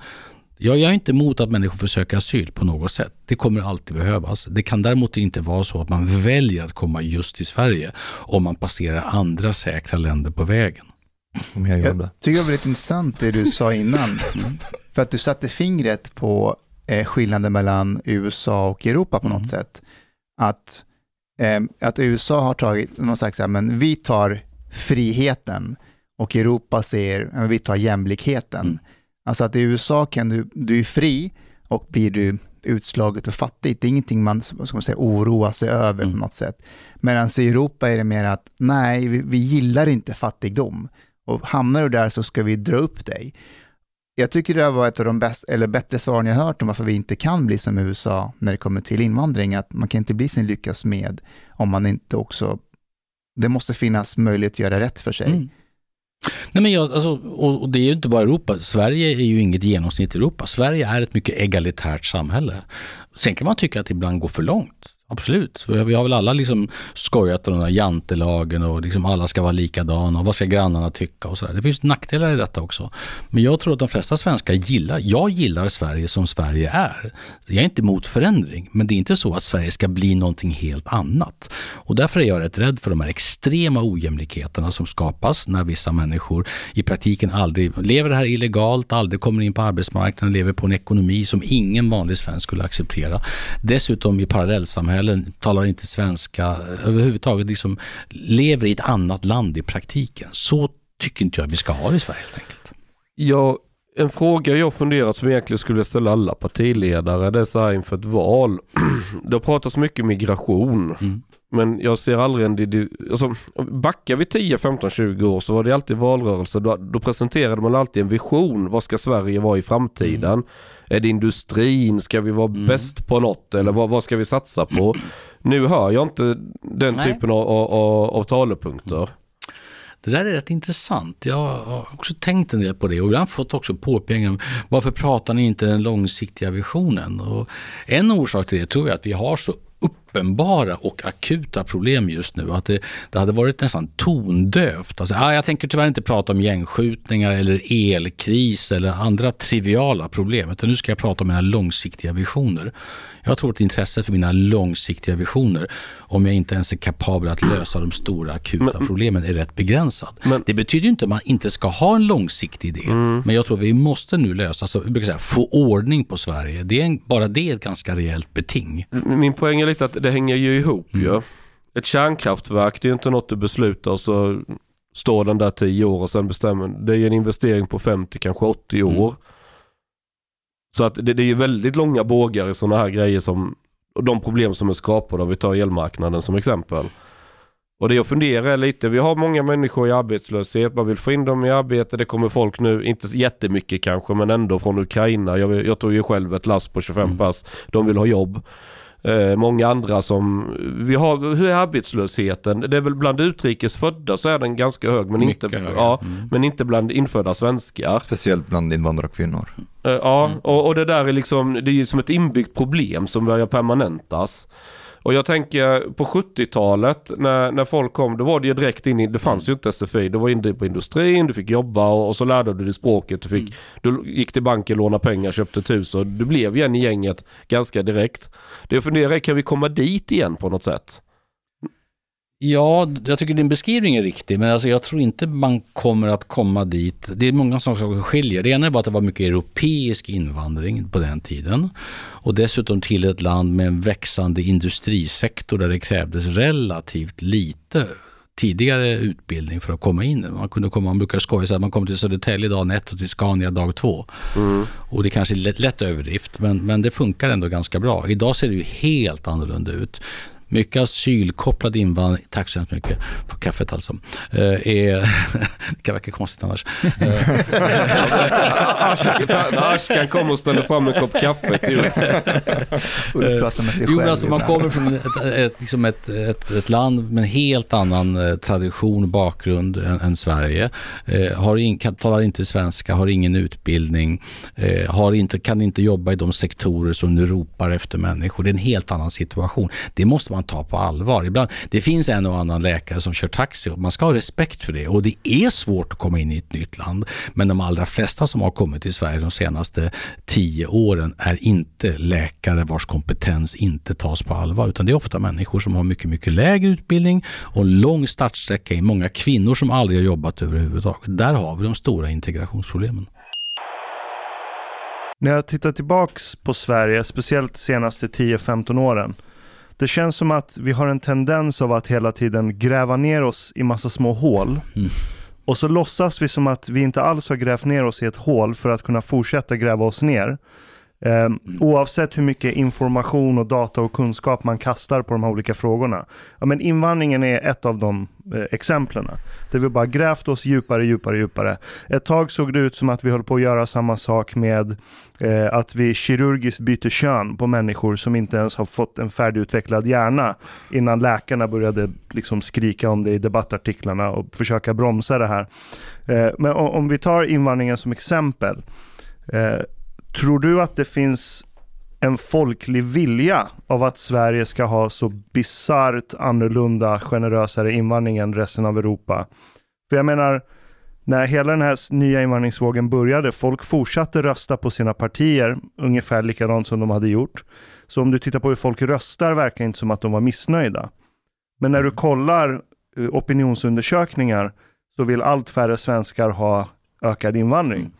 Jag jag är inte emot att människor försöker asyl på något sätt. Det kommer alltid behövas. Det kan däremot inte vara så att man väljer att komma just till Sverige om man passerar andra säkra länder på vägen. Om jag gör det. Jag tycker det var lite intressant det du sa innan. För att du satte fingret på eh, skillnaden mellan USA och Europa på något sätt. Att, eh, att USA har tagit, så här, men vi tar friheten och Europa säger, vi tar jämlikheten. Mm. Alltså att i USA kan du, du är fri och blir du utslaget och fattigt. Det är ingenting man, vad ska man säga, oroar sig över Mm. på något sätt. Medan i Europa är det mer att nej, vi, vi gillar inte fattigdom. Och hamnar du där så ska vi dra upp dig. Jag tycker det var ett av de bäst, eller bättre svaren jag hört om varför vi inte kan bli som USA när det kommer till invandring. Att man kan inte bli sin lyckas med om man inte också... Det måste finnas möjlighet att göra rätt för sig. Mm. Nej, men jag, alltså, och, och det är ju inte bara Europa. Sverige är ju inget genomsnitt i Europa. Sverige är ett mycket egalitärt samhälle. Sen kan man tycka att det ibland går för långt. Absolut. Vi har väl alla liksom skojat om den här jantelagen och liksom alla ska vara likadana och vad ska grannarna tycka och sådär. Det finns nackdelar i detta också. Men jag tror att de flesta svenskar gillar, jag gillar Sverige som Sverige är. Jag är inte emot förändring, men det är inte så att Sverige ska bli någonting helt annat. Och därför är jag rätt rädd för de här extrema ojämlikheterna som skapas när vissa människor i praktiken aldrig lever det här illegalt, aldrig kommer in på arbetsmarknaden, lever på en ekonomi som ingen vanlig svensk skulle acceptera. Dessutom i parallellsamhällen samhällen, talar inte svenska, överhuvudtaget liksom lever i ett annat land i praktiken. Så tycker inte jag vi ska ha det i Sverige helt enkelt. Ja, en fråga jag funderat som egentligen skulle ställa alla partiledare, det är så här inför ett val. det har pratats mycket migration. Mm. Men jag ser aldrig en... Alltså, backar vi 10, 15, 20 år så var det alltid valrörelse. Då, då presenterade man alltid en vision. Vad ska Sverige vara i framtiden? Mm. Är det industrin? Ska vi vara mm. bäst på något? Eller vad, vad, ska vi satsa på? Nu hör jag inte den Nej. typen av, av, av talepunkter. Det där är rätt intressant. Jag har också tänkt en del på det och ibland fått också påpekanden. Varför pratar ni inte den långsiktiga visionen? Och en orsak till det tror jag att vi har så uppenbara och akuta problem just nu. Att det, det hade varit nästan tondövt. Alltså, ah, jag tänker tyvärr inte prata om gängskjutningar eller elkris eller andra triviala problem. Utan nu ska jag prata om mina långsiktiga visioner. Jag tror att intresset för mina långsiktiga visioner, om jag inte ens är kapabel att lösa de stora akuta men, problemen, är rätt begränsad. Men, det betyder inte att man inte ska ha en långsiktig idé. Mm. Men jag tror vi måste nu lösa, jag brukar säga, få ordning på Sverige. Det är en, bara det är ett ganska rejält beting. Min poäng är lite att det hänger ju ihop mm. ju. Ett kärnkraftverk, det är inte något du beslutar och så står den där tio år och sen bestämmer. Det är ju en investering på 50, kanske 80 år. Mm. Så att det, det är ju väldigt långa bågar i sådana här grejer som och de problem som är skapade om vi tar elmarknaden som exempel. Och det jag funderar är lite, vi har många människor i arbetslöshet, man vill få in dem i arbete, det kommer folk nu, inte jättemycket kanske, men ändå från Ukraina. Jag, jag tog ju själv ett last på 25 mm. pass, de vill ha jobb. Eh, många andra som, vi har, hur är arbetslösheten? Det är väl bland utrikesfödda så är den ganska hög men, inte, ja, mm. men inte bland infödda svenskar. Speciellt bland invandrarkvinnor. Eh, ja, mm. och, och, det där är liksom, det är ju som ett inbyggt problem som börjar permanentas. Och jag tänker på 70-talet när, när folk kom, då var det ju direkt in i, det fanns mm. ju inte SFI, du var inne på industrin, du fick jobba och, och så lärde du dig språket, du, fick, mm. du gick till banken, lånade pengar, köpte ett hus och du blev igen i gänget ganska direkt. Det jag funderar är, kan vi komma dit igen på något sätt? Ja, jag tycker din beskrivning är riktig, men alltså jag tror inte man kommer att komma dit. Det är många saker som skiljer. Det ena är bara att det var mycket europeisk invandring på den tiden och dessutom till ett land med en växande industrisektor där det krävdes relativt lite tidigare utbildning för att komma in. Man kunde komma, man brukar skoja så att man kommer till Södertälje dag ett och till Scania dag två. Mm. Och det kanske är lätt, lätt överdrift men, men det funkar ändå ganska bra. Idag ser det ju helt annorlunda ut mycket asylkopplad invandring, tack så hemskt mycket för kaffet alltså, eh, är, det kan verka konstigt annars. Askan kommer och ställer fram en kopp kaffe till pratar med sig själv. Jo, alltså man kommer från ett, ett, liksom ett, ett, ett, land med en helt annan eh, tradition och bakgrund än, än Sverige. Eh, har in, kan, talar inte svenska, har ingen utbildning, eh, har inte, kan inte jobba i de sektorer som nu ropar efter människor. Det är en helt annan situation. Det måste man ta på allvar. Ibland, det finns en och annan läkare som kör taxi och man ska ha respekt för det. Och det är svårt att komma in i ett nytt land. Men de allra flesta som har kommit till Sverige de senaste tio åren är inte läkare vars kompetens inte tas på allvar. Utan det är ofta människor som har mycket, mycket lägre utbildning och en lång startsträcka i många kvinnor som aldrig har jobbat överhuvudtaget. Där har vi de stora integrationsproblemen. När jag tittar tillbaks på Sverige, speciellt de senaste 10-15 åren, det känns som att vi har en tendens av att hela tiden gräva ner oss i massa små hål. Mm. Och så låtsas vi som att vi inte alls har grävt ner oss i ett hål för att kunna fortsätta gräva oss ner. Eh, oavsett hur mycket information och data och kunskap man kastar på de här olika frågorna. Ja, men invandringen är ett av de eh, exemplen. Där vi bara grävt oss djupare, djupare, djupare. Ett tag såg det ut som att vi höll på att göra samma sak med eh, att vi kirurgiskt byter kön på människor som inte ens har fått en färdigutvecklad hjärna innan läkarna började liksom skrika om det i debattartiklarna och försöka bromsa det här. Eh, men om, om vi tar invandringen som exempel. Eh, Tror du att det finns en folklig vilja av att Sverige ska ha så bisarrt annorlunda, generösare invandring än resten av Europa? För jag menar, när hela den här nya invandringsvågen började, folk fortsatte rösta på sina partier ungefär likadant som de hade gjort. Så om du tittar på hur folk röstar verkar det inte som att de var missnöjda. Men när du kollar eh, opinionsundersökningar så vill allt färre svenskar ha ökad invandring.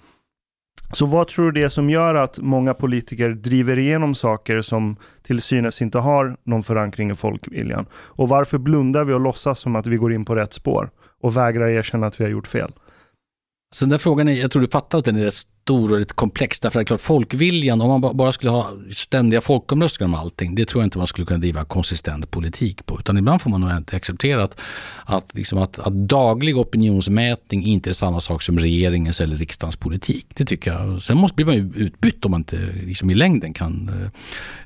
Så vad tror du det är som gör att många politiker driver igenom saker som till synes inte har någon förankring i folkviljan? Och varför blundar vi och låtsas som att vi går in på rätt spår och vägrar erkänna att vi har gjort fel? Så den där frågan, är, jag tror du fattar att den är rätt stor och lite komplex. Därför att klart, folkviljan, om man bara skulle ha ständiga folkomröstningar om allting, det tror jag inte man skulle kunna driva konsistent politik på. Utan ibland får man nog inte acceptera att, att, liksom att, att daglig opinionsmätning inte är samma sak som regeringens eller riksdagens politik. Det tycker jag. Sen måste, blir man ju utbytt om man inte liksom i längden kan,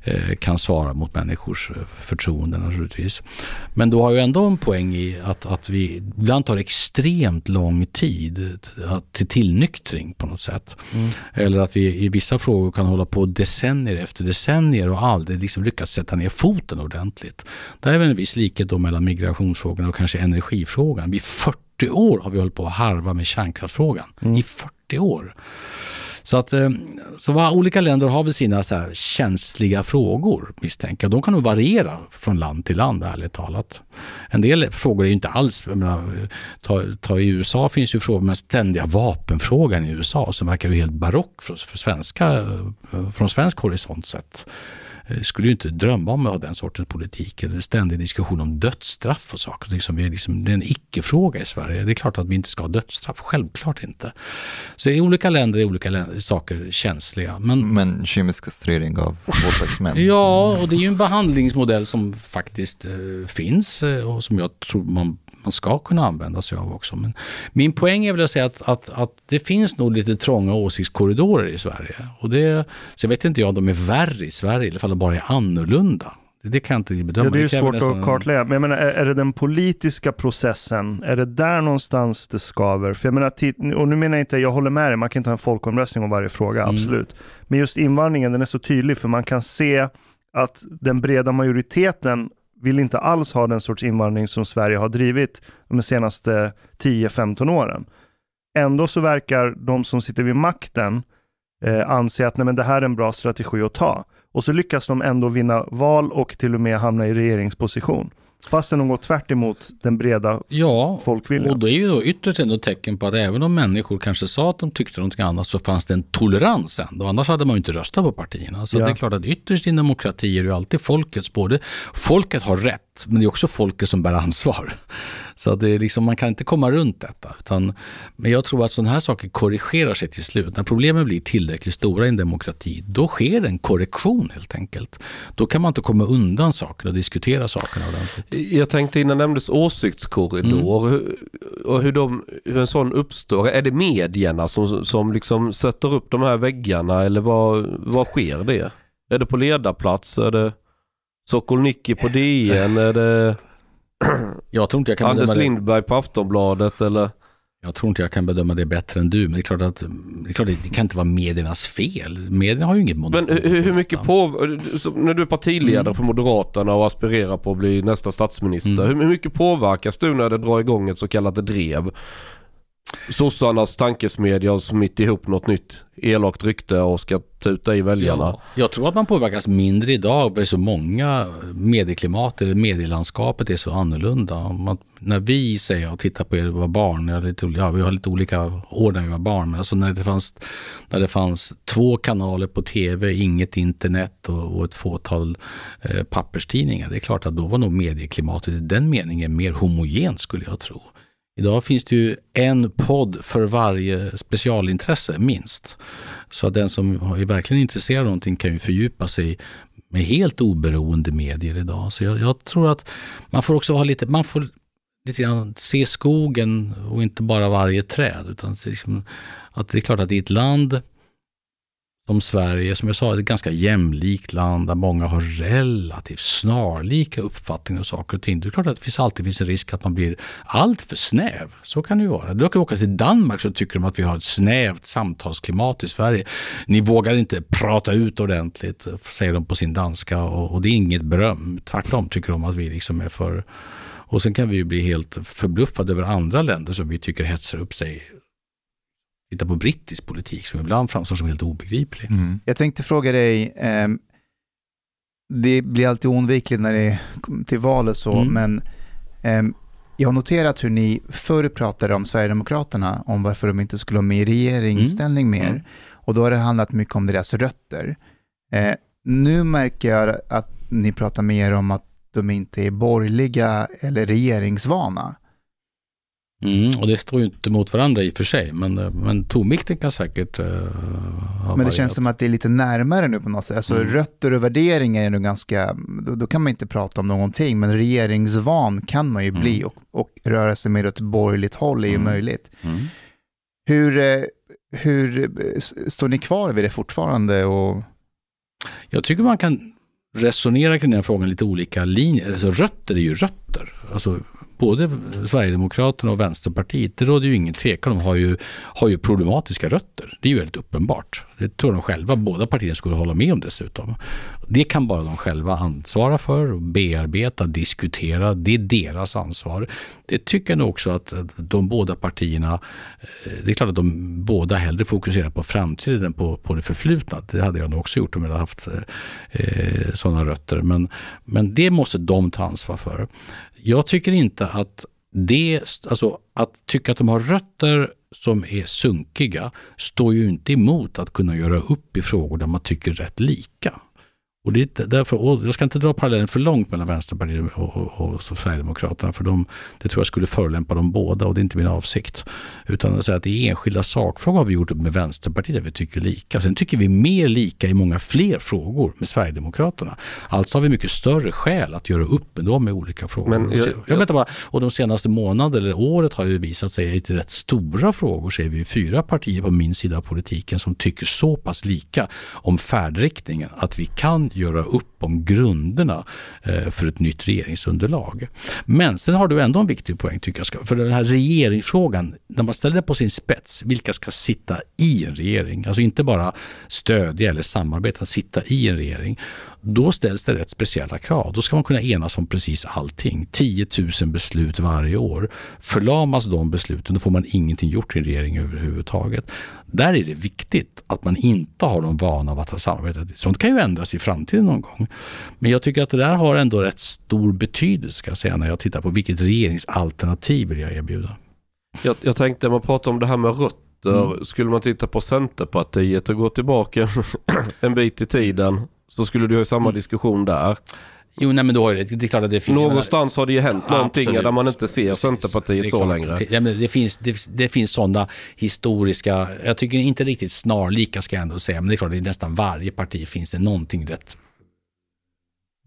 eh, eh, kan svara mot människors eh, förtroende naturligtvis. Men då har ju ändå en poäng i att, att vi ibland tar extremt lång tid till tillnyktring på något sätt. Mm. Eller att vi i vissa frågor kan hålla på decennier efter decennier och aldrig liksom lyckats sätta ner foten ordentligt. Det är väl en viss likhet då mellan migrationsfrågan och kanske energifrågan. I 40 år har vi hållit på att harva med kärnkraftsfrågan. Mm. I 40 år. Så att eh, så så olika länder har väl sina så här känsliga frågor misstänker jag. De kan nog variera från land till land ärligt talat. En del frågor är ju inte alls, menar, ta, ta, i USA finns ju frågor men ständiga vapenfrågan i USA som verkar ju helt barock för, för svenska, eh, från svensk horisont sett. Eh, skulle ju inte drömma om att ha den sortens politik. Eller ständig diskussion om dödsstraff och saker. Liksom, vi är liksom, det är en icke-fråga i Sverige. Det är klart att vi inte ska ha dödsstraff. Självklart inte. Så i olika länder är olika länder, saker känsliga. Men, Men kemisk kastrering av våldtäktsmän? ja, och det är ju en behandlingsmodell som faktiskt eh, finns eh, och som jag tror man man ska kunna använda sig av också. Men min poäng är väl att säga att, att, att det finns nog lite trånga åsiktskorridorer i Sverige. Och det, så jag vet inte jag om de är värre i Sverige, i alla fall de bara är annorlunda. Det kan jag inte bedöma. Ja, det är ju svårt nästan... att kartlägga. Men jag menar, är, är det den politiska processen, är det där någonstans det skaver? För jag menar, och nu menar jag inte, jag håller med dig, man kan inte ha en folkomröstning om varje fråga, mm. absolut. Men just invandringen, den är så tydlig, för man kan se att den breda majoriteten vill inte alls ha den sorts invandring som Sverige har drivit de senaste 10-15 åren. Ändå så verkar de som sitter vid makten eh, anse att nej, men det här är en bra strategi att ta. Och så lyckas de ändå vinna val och till och med hamna i regeringsposition. Fastän de går tvärt emot den breda ja, folkviljan. och det är ju då ytterst ändå tecken på att även om människor kanske sa att de tyckte någonting annat så fanns det en tolerans ändå. Annars hade man ju inte röstat på partierna. Så ja. det är klart att ytterst i en demokrati är det ju alltid folkets, både folket har rätt, men det är också folket som bär ansvar. Så det är liksom, man kan inte komma runt detta. Utan, men jag tror att sådana här saker korrigerar sig till slut. När problemen blir tillräckligt stora i en demokrati, då sker en korrektion helt enkelt. Då kan man inte komma undan sakerna och diskutera sakerna ordentligt. Jag tänkte innan nämndes åsiktskorridor mm. och hur, de, hur en sån uppstår. Är det medierna som, som liksom sätter upp de här väggarna eller vad, vad sker det? Är det på ledarplats? Är det Sokolnicki på DN? Är det jag tror inte jag kan Anders Lindberg på Aftonbladet eller? Jag tror inte jag kan bedöma det bättre än du, men det är klart att det, är klart att det kan inte vara mediernas fel. Medierna har ju inget monopol. Men hur, hur mycket på, när du är partiledare mm. för Moderaterna och aspirerar på att bli nästa statsminister, mm. hur, hur mycket påverkas du när det drar igång ett så kallat drev? Sossarnas tankesmedja har smitt ihop något nytt elakt rykte och ska tuta i väljarna. Ja, jag tror att man påverkas mindre idag. Det är så många medieklimat, eller medielandskapet är så annorlunda. Man, när vi säger och tittar på er var barn, jag lite, ja, vi har lite olika år när vi var barn, men alltså när det fanns, när det fanns två kanaler på tv, inget internet och, och ett fåtal eh, papperstidningar. Det är klart att då var nog medieklimatet i den meningen mer homogent skulle jag tro. Idag finns det ju en podd för varje specialintresse, minst. Så att den som är verkligen intresserad av någonting kan ju fördjupa sig med helt oberoende medier idag. Så jag, jag tror att man får också ha lite, man får lite grann se skogen och inte bara varje träd. Utan liksom, att det är klart att i ett land som Sverige, som jag sa, är ett ganska jämlikt land där många har relativt snarlika uppfattningar om saker och ting. Det är klart att det finns alltid finns en risk att man blir allt för snäv. Så kan det ju vara. Du kan åka till Danmark så tycker de att vi har ett snävt samtalsklimat i Sverige. Ni vågar inte prata ut ordentligt, säger de på sin danska och, och det är inget beröm. Tvärtom tycker de att vi liksom är för och sen kan vi ju bli helt förbluffade över andra länder som vi tycker hetsar upp sig titta på brittisk politik som ibland framstår som helt obegriplig. Mm. Jag tänkte fråga dig, eh, det blir alltid oundvikligt när det är till val och så, mm. men eh, jag har noterat hur ni förr pratade om Sverigedemokraterna, om varför de inte skulle ha med i regeringsställning mm. mer. Mm. Och då har det handlat mycket om deras rötter. Eh, nu märker jag att ni pratar mer om att de inte är borgerliga eller regeringsvana. Mm, och det står ju inte mot varandra i och för sig, men, eh, men tonvikten kan säkert uh, ha Men det känns som att det är lite närmare nu på något sätt. Alltså mm. rötter och värderingar är nog ganska, då, då, kan man inte prata om någonting, men regeringsvan kan man ju mm. bli och, och röra sig mer åt ett borgerligt håll är ju mm. möjligt. Mm. Hur, eh, hur står ni kvar vid det fortfarande? Och... Jag tycker man kan resonera kring den här frågan lite olika linjer. Alltså rötter är ju rötter. Alltså både Sverigedemokraterna och Vänsterpartiet, det råder ju ingen tvekan om, har ju, har ju problematiska rötter. Det är ju väldigt uppenbart. Det tror de själva, båda partierna skulle hålla med om dessutom. Det kan bara de själva ansvara för, bearbeta, diskutera. Det är deras ansvar. Det tycker jag nog också att de båda partierna, eh, det är klart att de båda hellre fokuserar på framtiden än på, på det förflutna. Det hade jag nog också gjort om jag hade haft eh, eh sådana rötter. Men, men det måste de ta ansvar för. Jag tycker inte att det, alltså att tycka att de har rötter som är sunkiga står ju inte emot att kunna göra upp i frågor där man tycker rätt lika. Och det är därför, och jag ska inte dra parallellen för långt mellan Vänsterpartiet och, och, och Sverigedemokraterna, för de, det tror jag skulle förolämpa dem båda och det är inte min avsikt. Utan att säga att i enskilda sakfrågor har vi gjort upp med Vänsterpartiet där vi tycker lika. Sen tycker vi mer lika i många fler frågor med Sverigedemokraterna. Alltså har vi mycket större skäl att göra upp med dem i olika frågor. Men jag, jag, jag bara, och de senaste månaderna eller året har ju visat sig i rätt stora frågor så är vi fyra partier på min sida av politiken som tycker så pass lika om färdriktningen att vi kan göra upp om grunderna eh, för ett nytt regeringsunderlag. Men sen har du ändå en viktig poäng tycker jag. För den här regeringsfrågan, när man ställer det på sin spets, vilka ska sitta i en regering? Alltså inte bara stödja eller samarbeta, sitta i en regering. Då ställs det rätt speciella krav. Då ska man kunna enas om precis allting. 10 000 beslut varje år. Förlamas de besluten, då får man ingenting gjort i en regering överhuvudtaget. Där är det viktigt att man inte har någon vana av att ha samarbetat. Sånt kan ju ändras i framtiden någon gång. Men jag tycker att det där har ändå rätt stor betydelse ska jag säga, när jag tittar på vilket regeringsalternativ vill jag erbjuda. Jag, jag tänkte, man pratar om det här med rötter. Mm. Skulle man titta på Centerpartiet och gå tillbaka en bit i tiden så skulle du ha samma mm. diskussion där. Jo, nej men då är det, det är klart att det finns... Någonstans har det ju hänt någonting Absolut. där man inte ser Centerpartiet så längre. Ja, men det, finns, det, det finns sådana historiska, jag tycker inte riktigt snarlika ska jag ändå säga, men det är klart att i nästan varje parti finns det någonting rätt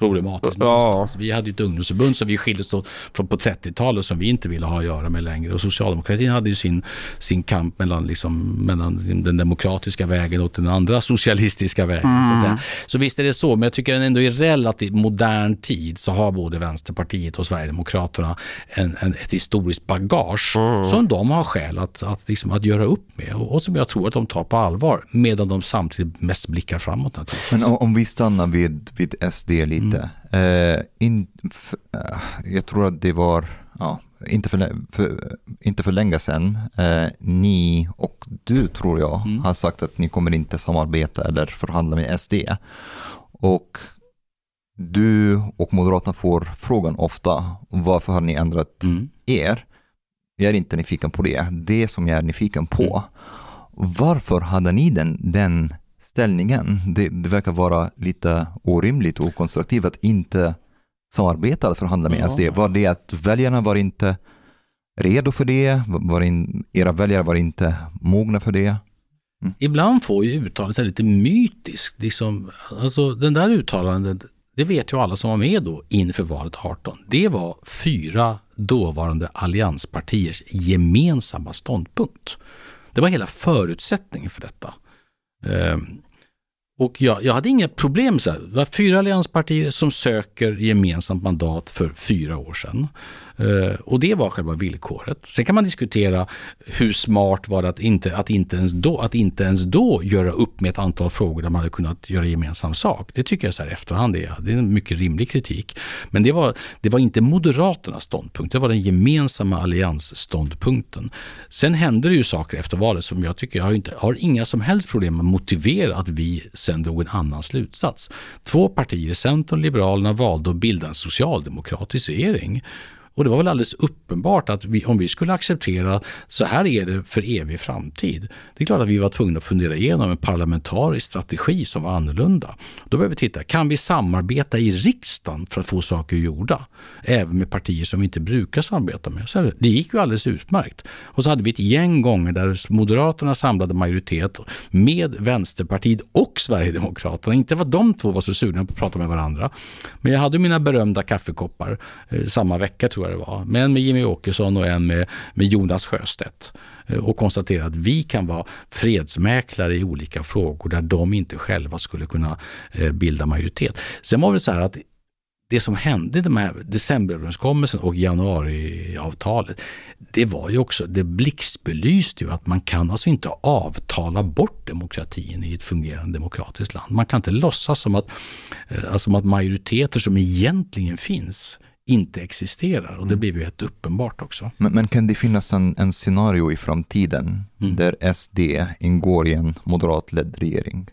problematiskt ja. Vi hade ju ett ungdomsförbund som vi skildes från på 30-talet som vi inte ville ha att göra med längre. Och socialdemokratin hade ju sin, sin kamp mellan, liksom, mellan den demokratiska vägen och den andra socialistiska vägen. Mm. Så, att säga. så visst är det så, men jag tycker ändå i relativt modern tid så har både Vänsterpartiet och Sverigedemokraterna en, en, ett historiskt bagage mm. som de har skäl att, att, liksom, att göra upp med och, och, som jag tror att de tar på allvar medan de samtidigt mest blickar framåt. Men om, om vi stannar vid, vid SD lite inte. Mm. Eh, in, för, eh, jag tror att det var, ja, inte för, för, inte för länge sedan, eh, ni och du tror jag mm. har sagt att ni kommer inte samarbeta eller förhandla med SD. Och du och Moderaterna får frågan ofta, varför har ni ändrat mm. er? Jag är inte nyfiken på det. Det som jag är nyfiken på, mm. varför hade ni den, den ställningen. Det, det verkar vara lite orimligt och konstruktivt att inte samarbeta eller förhandla med ja. SD. Var det att väljarna var inte redo för det? Var in, era väljare var inte mogna för det? Ibland får ju uttalandet lite mytiskt. Liksom, alltså, den där uttalandet, det vet ju alla som var med då inför valet 18. Det var fyra dåvarande allianspartiers gemensamma ståndpunkt. Det var hela förutsättningen för detta. Ehm, och jag, jag hade inga problem. Så här. Det var fyra allianspartier som söker gemensamt mandat för fyra år sedan. Eh, och det var själva villkoret. Sen kan man diskutera hur smart var det att inte, att inte, ens, då, att inte ens då göra upp med ett antal frågor där man hade kunnat göra gemensam sak. Det tycker jag så här i efterhand är, det är en mycket rimlig kritik. Men det var, det var inte Moderaternas ståndpunkt, det var den gemensamma alliansståndpunkten. Sen hände det ju saker efter valet som jag tycker, jag har, inte, har inga som helst problem att motivera att vi sen drog en annan slutsats. Två partier, Centern och Liberalerna, valde att bilda en socialdemokratisk regering. Och det var väl alldeles uppenbart att vi, om vi skulle acceptera så här är det för evig framtid. Det är klart att vi var tvungna att fundera igenom en parlamentarisk strategi som var annorlunda. Då behöver vi titta, kan vi samarbeta i riksdagen för att få saker gjorda? Även med partier som vi inte brukar samarbeta med. Så det gick ju alldeles utmärkt. Och så hade vi ett gäng gånger där Moderaterna samlade majoritet med Vänsterpartiet och Sverigedemokraterna. Inte för att de två var så sugna på att prata med varandra. Men jag hade mina berömda kaffekoppar eh, samma vecka tror jag det var. Men en med Jimmy Åkesson och en med, med Jonas Sjöstedt eh, och konstatera att vi kan vara fredsmäklare i olika frågor där de inte själva skulle kunna eh, bilda majoritet. Sen var det så här att det som hände i de här decemberöverenskommelsen och januariavtalet, det var ju också, det blixtbelyste ju att man kan alltså inte avtala bort demokratin i ett fungerande demokratiskt land. Man kan inte låtsas som att, eh, alltså att majoriteter som egentligen finns inte existerar och det blir ju helt uppenbart också. Men, men, kan det finnas en, en scenario i framtiden mm. där SD ingår i en moderatledd regering?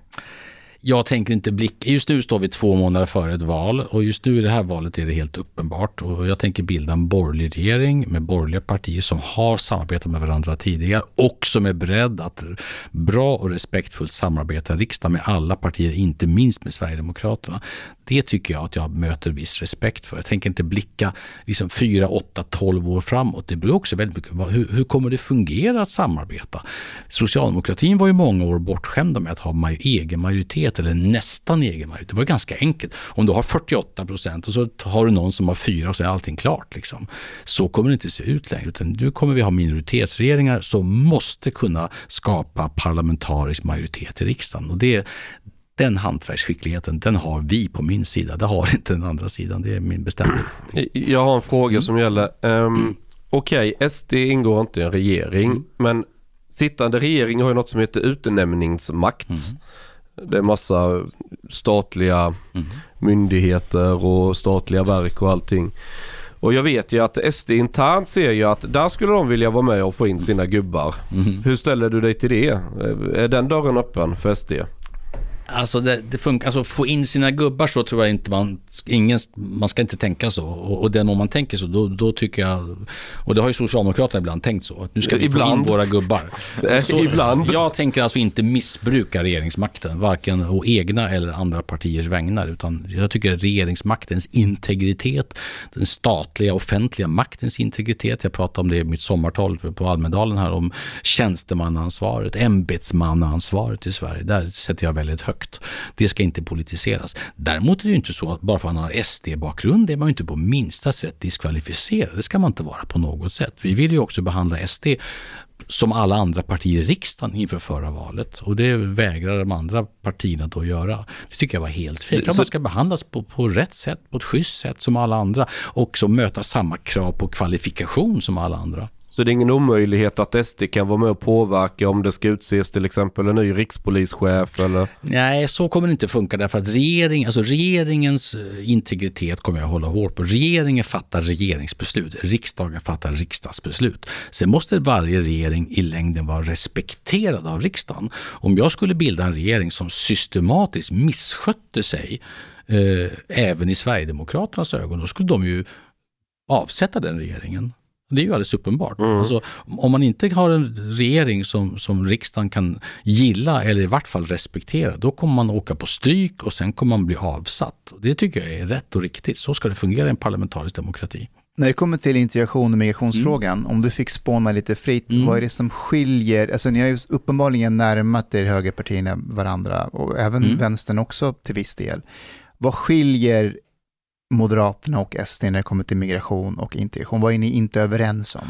Jag tänker inte blicka, just nu står vi två månader före ett val och just nu i det här valet är det helt uppenbart och jag tänker bilda en borgerlig regering med borgerliga partier som har samarbetat med varandra tidigare och som är beredd att bra och respektfullt samarbeta i riksdagen med alla partier, inte minst med Sverigedemokraterna. Det tycker jag att jag möter viss respekt för. Jag tänker inte blicka liksom 4, 8, 12 år framåt. Det beror också väldigt mycket på hur, hur kommer det fungera att samarbeta? Socialdemokratin var ju många år bortskämda med att ha maj, egen majoritet eller nästan egen majoritet. Det var ganska enkelt. Om du har 48 procent och så har du någon som har 4 och så är allting klart. Liksom. Så kommer det inte se ut längre. Utan nu kommer vi ha minoritetsregeringar som måste kunna skapa parlamentarisk majoritet i riksdagen. Och det, den hantverksskickligheten, den har vi på min sida. Det har inte den andra sidan. Det är min bestämda Jag har en fråga mm. som gäller. Um, Okej, okay, SD ingår inte i en regering. Mm. Men sittande regering har ju något som heter utnämningsmakt. Mm. Det är massa statliga mm. myndigheter och statliga verk och allting. Och jag vet ju att SD internt ser ju att där skulle de vilja vara med och få in sina gubbar. Mm. Hur ställer du dig till det? Är den dörren öppen för SD? Alltså det, det funkar, alltså få in sina gubbar så tror jag inte man, ingen, man ska inte tänka så. Och, och den om man tänker så, då, då, tycker jag, och det har ju Socialdemokraterna ibland tänkt så, att nu ska vi ibland. få in våra gubbar. Så, ibland. Jag tänker alltså inte missbruka regeringsmakten, varken å egna eller andra partiers vägnar, utan jag tycker regeringsmaktens integritet, den statliga offentliga maktens integritet, jag pratade om det i mitt sommartal på Almedalen här, om tjänstemannaansvaret, ämbetsmannaansvaret i Sverige, där sätter jag väldigt högt högt. Det ska inte politiseras. Däremot är det ju inte så att bara för att man har SD-bakgrund är man ju inte på minsta sätt diskvalificerad. Det ska man inte vara på något sätt. Vi vill ju också behandla SD som alla andra partier i riksdagen inför förra valet. Och det vägrar de andra partierna då göra. Det tycker jag var helt fel. Man ska behandlas på, på rätt sätt, på ett schysst sätt som alla andra. Och så möta samma krav på kvalifikation som alla andra. Så det är ingen omöjlighet att SD kan vara med och påverka om det ska utses till exempel en ny rikspolischef eller? Nej, så kommer det inte funka därför att regering, alltså regeringens eh, integritet kommer jag hålla hårt på. Regeringen fattar regeringsbeslut, riksdagen fattar riksdagsbeslut. Sen måste varje regering i längden vara respekterad av riksdagen. Om jag skulle bilda en regering som systematiskt misskötte sig eh, även i Sverigedemokraternas ögon, då skulle de ju avsätta den regeringen. Det är ju alldeles uppenbart. Mm. Alltså, om man inte har en regering som, som riksdagen kan gilla eller i vart fall respektera, då kommer man åka på stryk och sen kommer man bli avsatt. Det tycker jag är rätt och riktigt. Så ska det fungera i en parlamentarisk demokrati. När det kommer till integration och migrationsfrågan, om du fick spåna lite fritt, Mm. vad är det som skiljer? Alltså ni har ju uppenbarligen närmat er högerpartierna varandra och även Mm. vänstern också till viss del. Vad skiljer Moderaterna och SD när det kommer till migration och integration? Vad är ni inte överens om?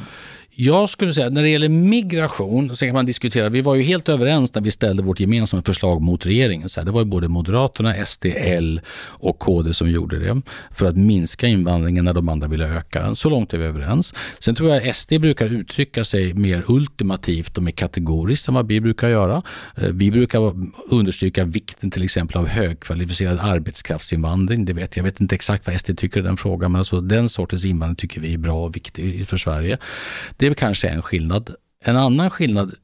Jag skulle säga när det gäller migration, så kan man diskutera, vi var ju helt överens när vi ställde vårt gemensamma förslag mot regeringen. Så här, det var ju både Moderaterna, SD, L och KD som gjorde det för att minska invandringen när de andra ville öka den. Så långt är vi överens. Sen tror jag SD brukar uttrycka sig mer ultimativt och mer kategoriskt än vad vi brukar göra. Eh, vi brukar understryka vikten till exempel av högkvalificerad arbetskraftsinvandring. Det vet, jag vet inte exakt vad SD tycker i den frågan, men alltså den sortens invandring tycker vi är bra och viktig för Sverige. Det är väl kanske en skillnad. En annan skillnad,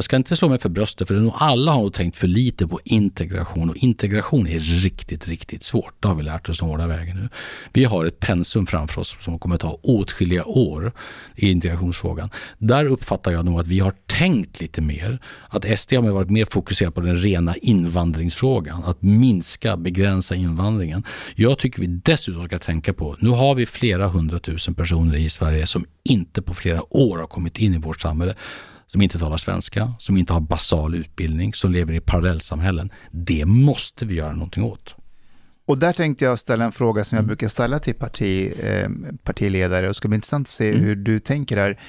jag ska inte slå mig för bröstet för nog alla har nog tänkt för lite på integration och integration är riktigt, riktigt svårt. Det har vi lärt oss den hårda vägen nu. Vi har ett pensum framför oss som kommer att ta åtskilliga år i integrationsfrågan. Där uppfattar jag nog att vi har tänkt lite mer. Att SD har varit mer fokuserad på den rena invandringsfrågan. Att minska, begränsa invandringen. Jag tycker vi dessutom ska tänka på, nu har vi flera hundratusen personer i Sverige som inte på flera år har kommit in i vårt samhälle som inte talar svenska, som inte har basal utbildning, som lever i parallellsamhällen. Det måste vi göra någonting åt. Och där tänkte jag ställa en fråga som jag brukar ställa till parti, eh, partiledare och det ska bli intressant att se Mm. hur du tänker här.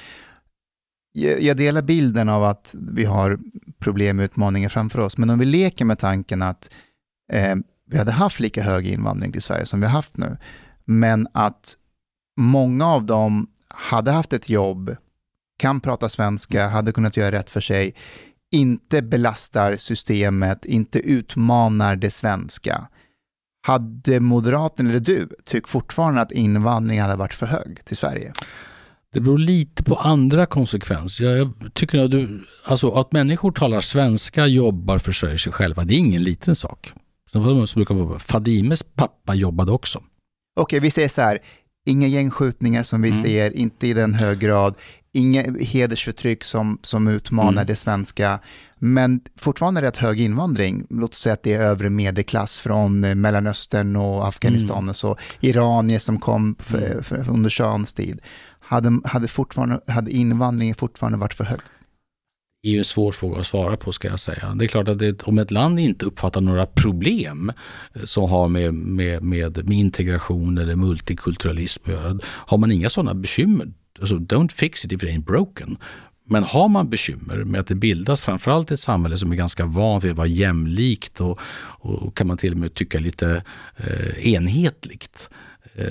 Jag, jag delar bilden av att vi har problem och utmaningar framför oss, men om vi leker med tanken att eh, vi hade haft lika hög invandring till Sverige som vi har haft nu, men att många av dem hade haft ett jobb, kan prata svenska, hade kunnat göra rätt för sig, inte belastar systemet, inte utmanar det svenska. Hade Moderaterna eller du tyckt fortfarande att invandringen hade varit för hög till Sverige? Det beror lite på andra konsekvenser. Jag, jag tycker att, du, alltså att människor talar svenska, jobbar, försörjer sig själva, det är ingen liten sak. Brukar Fadimes pappa jobbade också. Okej, vi säger så här, inga gängskjutningar som vi Mm. ser, inte i den hög grad, inga hedersförtryck som, som utmanar Mm. det svenska, men fortfarande rätt hög invandring. Låt oss säga att det är övre medelklass från eh, Mellanöstern och Afghanistan Mm. och så, iranier som kom för, Mm. för, under shahens tid. Hade, hade, hade invandringen fortfarande varit för hög? Det är ju en svår fråga att svara på ska jag säga. Det är klart att det, om ett land inte uppfattar några problem eh, som har med, med, med, med integration eller multikulturalism att göra, har man inga sådana bekymmer, alltså don't fix it if it ain't broken. Men har man bekymmer med att det bildas framförallt ett samhälle som är ganska van vid att vara jämlikt och, och kan man till och med tycka lite eh, enhetligt. Eh,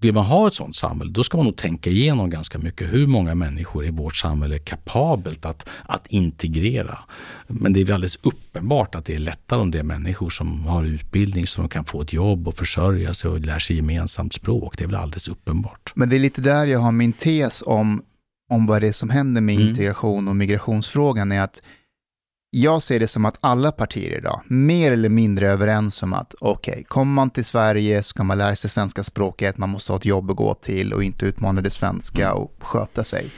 vill man ha ett sådant samhälle, då ska man nog tänka igenom ganska mycket hur många människor i vårt samhälle är kapabelt att, att integrera. Men det är väl alldeles uppenbart att det är lättare om det är människor som har utbildning så de kan få ett jobb och försörja sig och lär sig gemensamt språk. Det är väl alldeles uppenbart. Men det är lite där jag har min tes om, om vad det är som händer med Mm. integration och migrationsfrågan är att jag ser det som att alla partier idag mer eller mindre överens om att okej, kommer man till Sverige ska man lära sig svenska språket, man måste ha ett jobb att gå till och inte utmana det svenska och sköta sig.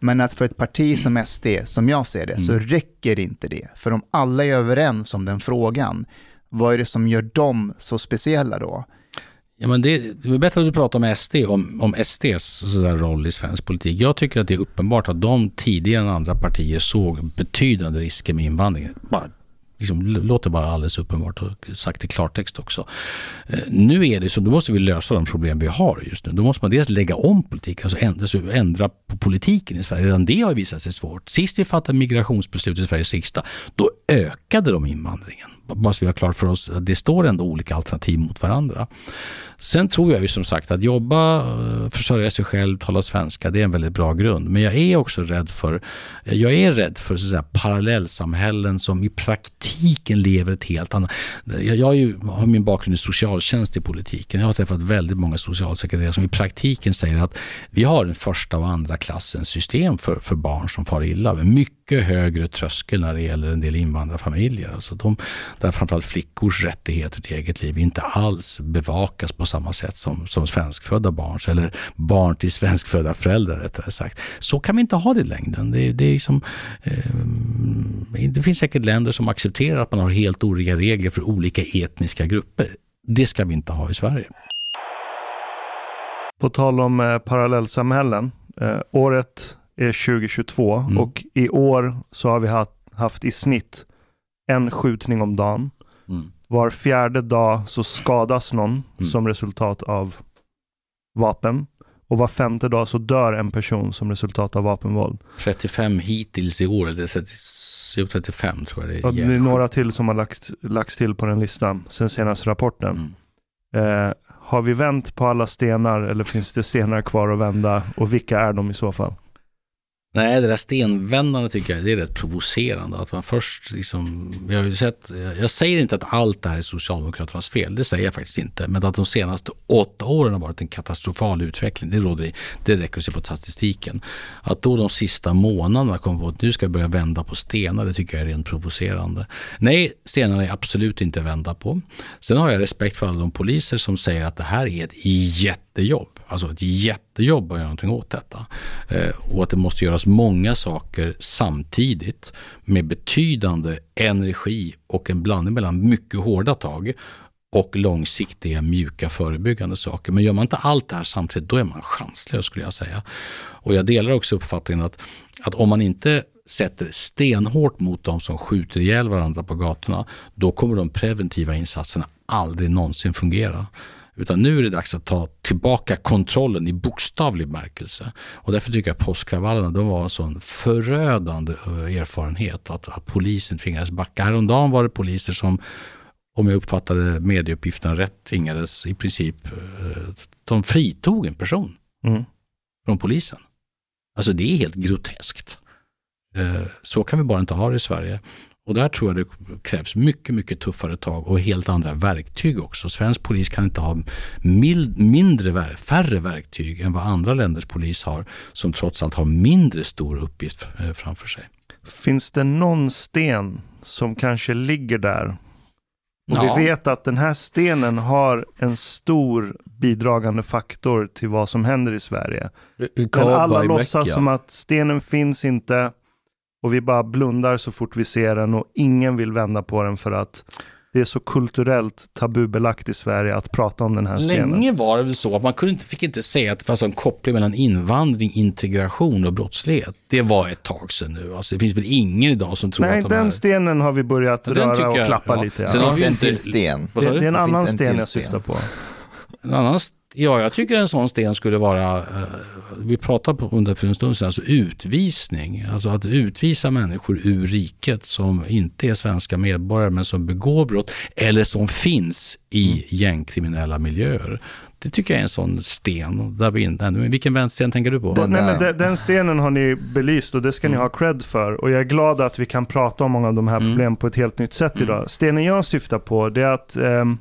Men att för ett parti som SD, som jag ser det, så Mm. räcker inte det. För om alla är överens om den frågan, vad är det som gör dem så speciella då? Ja, men det, det är bättre att du pratar med SD, om, om SDs sådär roll i svensk politik. Jag tycker att det är uppenbart att de tidigare än andra partier såg betydande risker med invandringen. Bara, liksom, låter bara alldeles uppenbart och sagt i klartext också. Eh, nu är det så, då måste vi lösa de problem vi har just nu. Då måste man dels lägga om politiken, alltså ändra, ändra på politiken i Sverige. Redan det har visat sig svårt. Sist vi fattade migrationsbeslut i Sveriges riksdag, då ökade de invandringen. Bara så vi har klart för oss att det står ändå olika alternativ mot varandra. Sen tror jag ju som sagt att jobba, eh, försörja sig själv, tala svenska, det är en väldigt bra grund. Men jag är också rädd för, jag är rädd för så att säga, parallellsamhällen som i praktiken lever ett helt annat... Jag, jag ju, har min bakgrund i socialtjänst i politiken. Jag har träffat väldigt många socialsekreterare som i praktiken säger att vi har en första och andra klassens system för, för barn som far illa. Mycket högre tröskel när det gäller en del invandrarfamiljer. Alltså de, där framförallt flickors rättigheter till eget liv inte alls bevakas på samma sätt som, som svenskfödda barns eller barn till svenskfödda föräldrar rättare sagt. Så kan vi inte ha det i längden. Det, det, är liksom, eh, det finns säkert länder som accepterar att man har helt olika regler för olika etniska grupper. Det ska vi inte ha i Sverige. På tal om eh, parallellsamhällen. Eh, året är 2022 Mm. och i år så har vi haft, haft i snitt en skjutning om dagen. Mm. Var fjärde dag så skadas någon Mm. som resultat av vapen. Och var femte dag så dör en person som resultat av vapenvåld. 35 hittills i år, eller 30, jo, 35 tror jag det är. Och det är några till som har lagts, lagts till på den listan sen senaste rapporten. Mm. Eh, har vi vänt på alla stenar eller finns det stenar kvar att vända? Och vilka är de i så fall? Nej, det där stenvändandet tycker jag det är rätt provocerande. Att man först liksom, jag, har ju sett, jag säger inte att allt det här är Socialdemokraternas fel, det säger jag faktiskt inte. Men att de senaste åtta åren har varit en katastrofal utveckling, det, råder, det räcker att se på statistiken. Att då de sista månaderna kommer på att nu ska jag börja vända på stenar, det tycker jag är rent provocerande. Nej, stenarna är absolut inte vända på. Sen har jag respekt för alla de poliser som säger att det här är ett jättejobb. Alltså ett jättejobb att göra någonting åt detta. Eh, och att det måste göras många saker samtidigt med betydande energi och en blandning mellan mycket hårda tag och långsiktiga mjuka förebyggande saker. Men gör man inte allt det här samtidigt, då är man chanslös skulle jag säga. Och jag delar också uppfattningen att, att om man inte sätter stenhårt mot de som skjuter ihjäl varandra på gatorna, då kommer de preventiva insatserna aldrig någonsin fungera. Utan nu är det dags att ta tillbaka kontrollen i bokstavlig bemärkelse. Och därför tycker jag påskkravallerna de var en sån förödande eh, erfarenhet att, att polisen tvingades backa. Häromdagen var det poliser som, om jag uppfattade medieuppgifterna rätt, tvingades i princip, eh, de fritog en person Mm. från polisen. Alltså det är helt groteskt. Eh, Så kan vi bara inte ha det i Sverige. Och där tror jag det krävs mycket, mycket tuffare tag och helt andra verktyg också. Svensk polis kan inte ha mild, mindre, färre verktyg än vad andra länders polis har, som trots allt har mindre stor uppgift eh, framför sig. Finns det någon sten som kanske ligger där? Och Ja. vi vet att den här stenen har en stor bidragande faktor till vad som händer i Sverige. Men alla låtsas som att stenen finns inte och vi bara blundar så fort vi ser den och ingen vill vända på den för att det är så kulturellt tabubelagt i Sverige att prata om den här stenen. Länge var det väl så att man kunde inte, fick inte säga att det fanns en koppling mellan invandring, integration och brottslighet. Det var ett tag sedan nu. Alltså, det finns väl ingen idag som tror Nej, att de den här... stenen har vi börjat Ja, den röra och jag- klappa ja. lite. Sen Ja. har Det vi finns en inte- till sten. Det, det är en Det annan en sten jag syftar på. En annan, ja, jag tycker en sån sten skulle vara, eh, vi pratade på, om det för en stund sedan, alltså utvisning. Alltså att utvisa människor ur riket som inte är svenska medborgare men som begår brott eller som finns i Mm. gängkriminella miljöer. Det tycker jag är en sån sten. Där vi inte, vilken vänster tänker du på? Den, nej, men den, den stenen har ni belyst och det ska Mm. ni ha cred för. Och jag är glad att vi kan prata om många av de här Mm. problemen på ett helt nytt sätt idag. Stenen jag syftar på det är att ehm,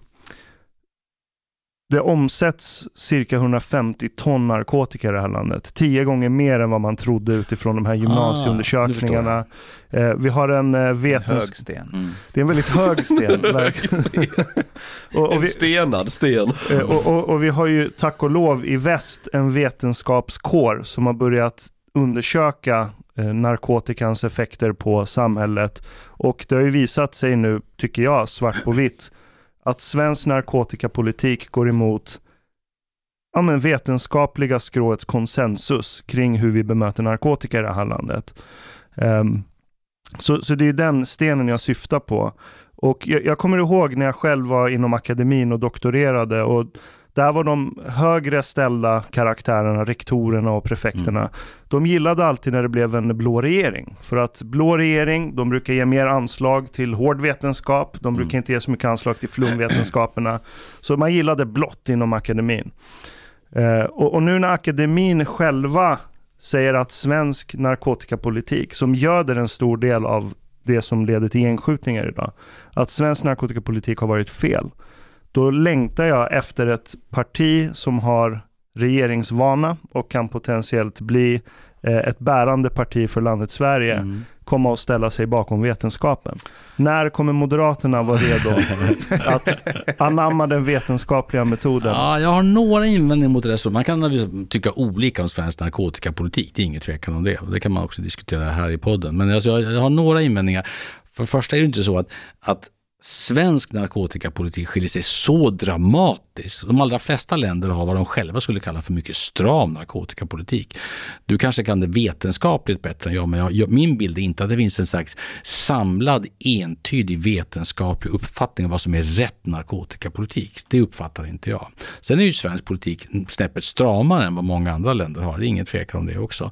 det omsätts cirka 150 ton narkotika i det här landet. Tio gånger mer än vad man trodde utifrån de här Ah, gymnasieundersökningarna. eh, vi har en eh, vetens... Hög sten. Mm. Det är en väldigt hög sten. verkligen. och, och En vi, stenad sten. Eh, Och, och, och vi har ju tack och lov i väst en vetenskapskår som har börjat undersöka eh, narkotikans effekter på samhället. Och det har ju visat sig nu, tycker jag, svart på vitt, att svensk narkotikapolitik går emot ja, men vetenskapliga skråets konsensus kring hur vi bemöter narkotika i det här landet. Um, så, så det är den stenen jag syftar på. Och jag, jag kommer ihåg när jag själv var inom akademin och doktorerade och där var de högre ställda karaktärerna, rektorerna och prefekterna. De gillade alltid när det blev en blå regering. För att blå regering, de brukar ge mer anslag till hård vetenskap. De brukar inte ge så mycket anslag till flumvetenskaperna. Så man gillade blått inom akademin. Eh, och, och nu när akademin själva säger att svensk narkotikapolitik, som göder en stor del av det som leder till gängskjutningar idag, att svensk narkotikapolitik har varit fel. Då längtar jag efter ett parti som har regeringsvana och kan potentiellt bli eh, ett bärande parti för landet Sverige Mm. komma och ställa sig bakom vetenskapen. När kommer Moderaterna vara redo att anamma den vetenskapliga metoden? Ja, jag har några invändningar mot det. Så Man kan tycka olika om svensk narkotikapolitik. Det är ingen tvekan om det. Det kan man också diskutera här i podden. Men alltså jag, jag har några invändningar. För det första är det inte så att, att svensk narkotikapolitik skiljer sig så dramatiskt. De allra flesta länder har vad de själva skulle kalla för mycket stram narkotikapolitik. Du kanske kan det vetenskapligt bättre än jag, men jag, jag, min bild är inte att det finns en slags samlad, entydig vetenskaplig uppfattning av vad som är rätt narkotikapolitik. Det uppfattar inte jag. Sen är ju svensk politik snäppet stramare än vad många andra länder har. Det är ingen tvekan om det också.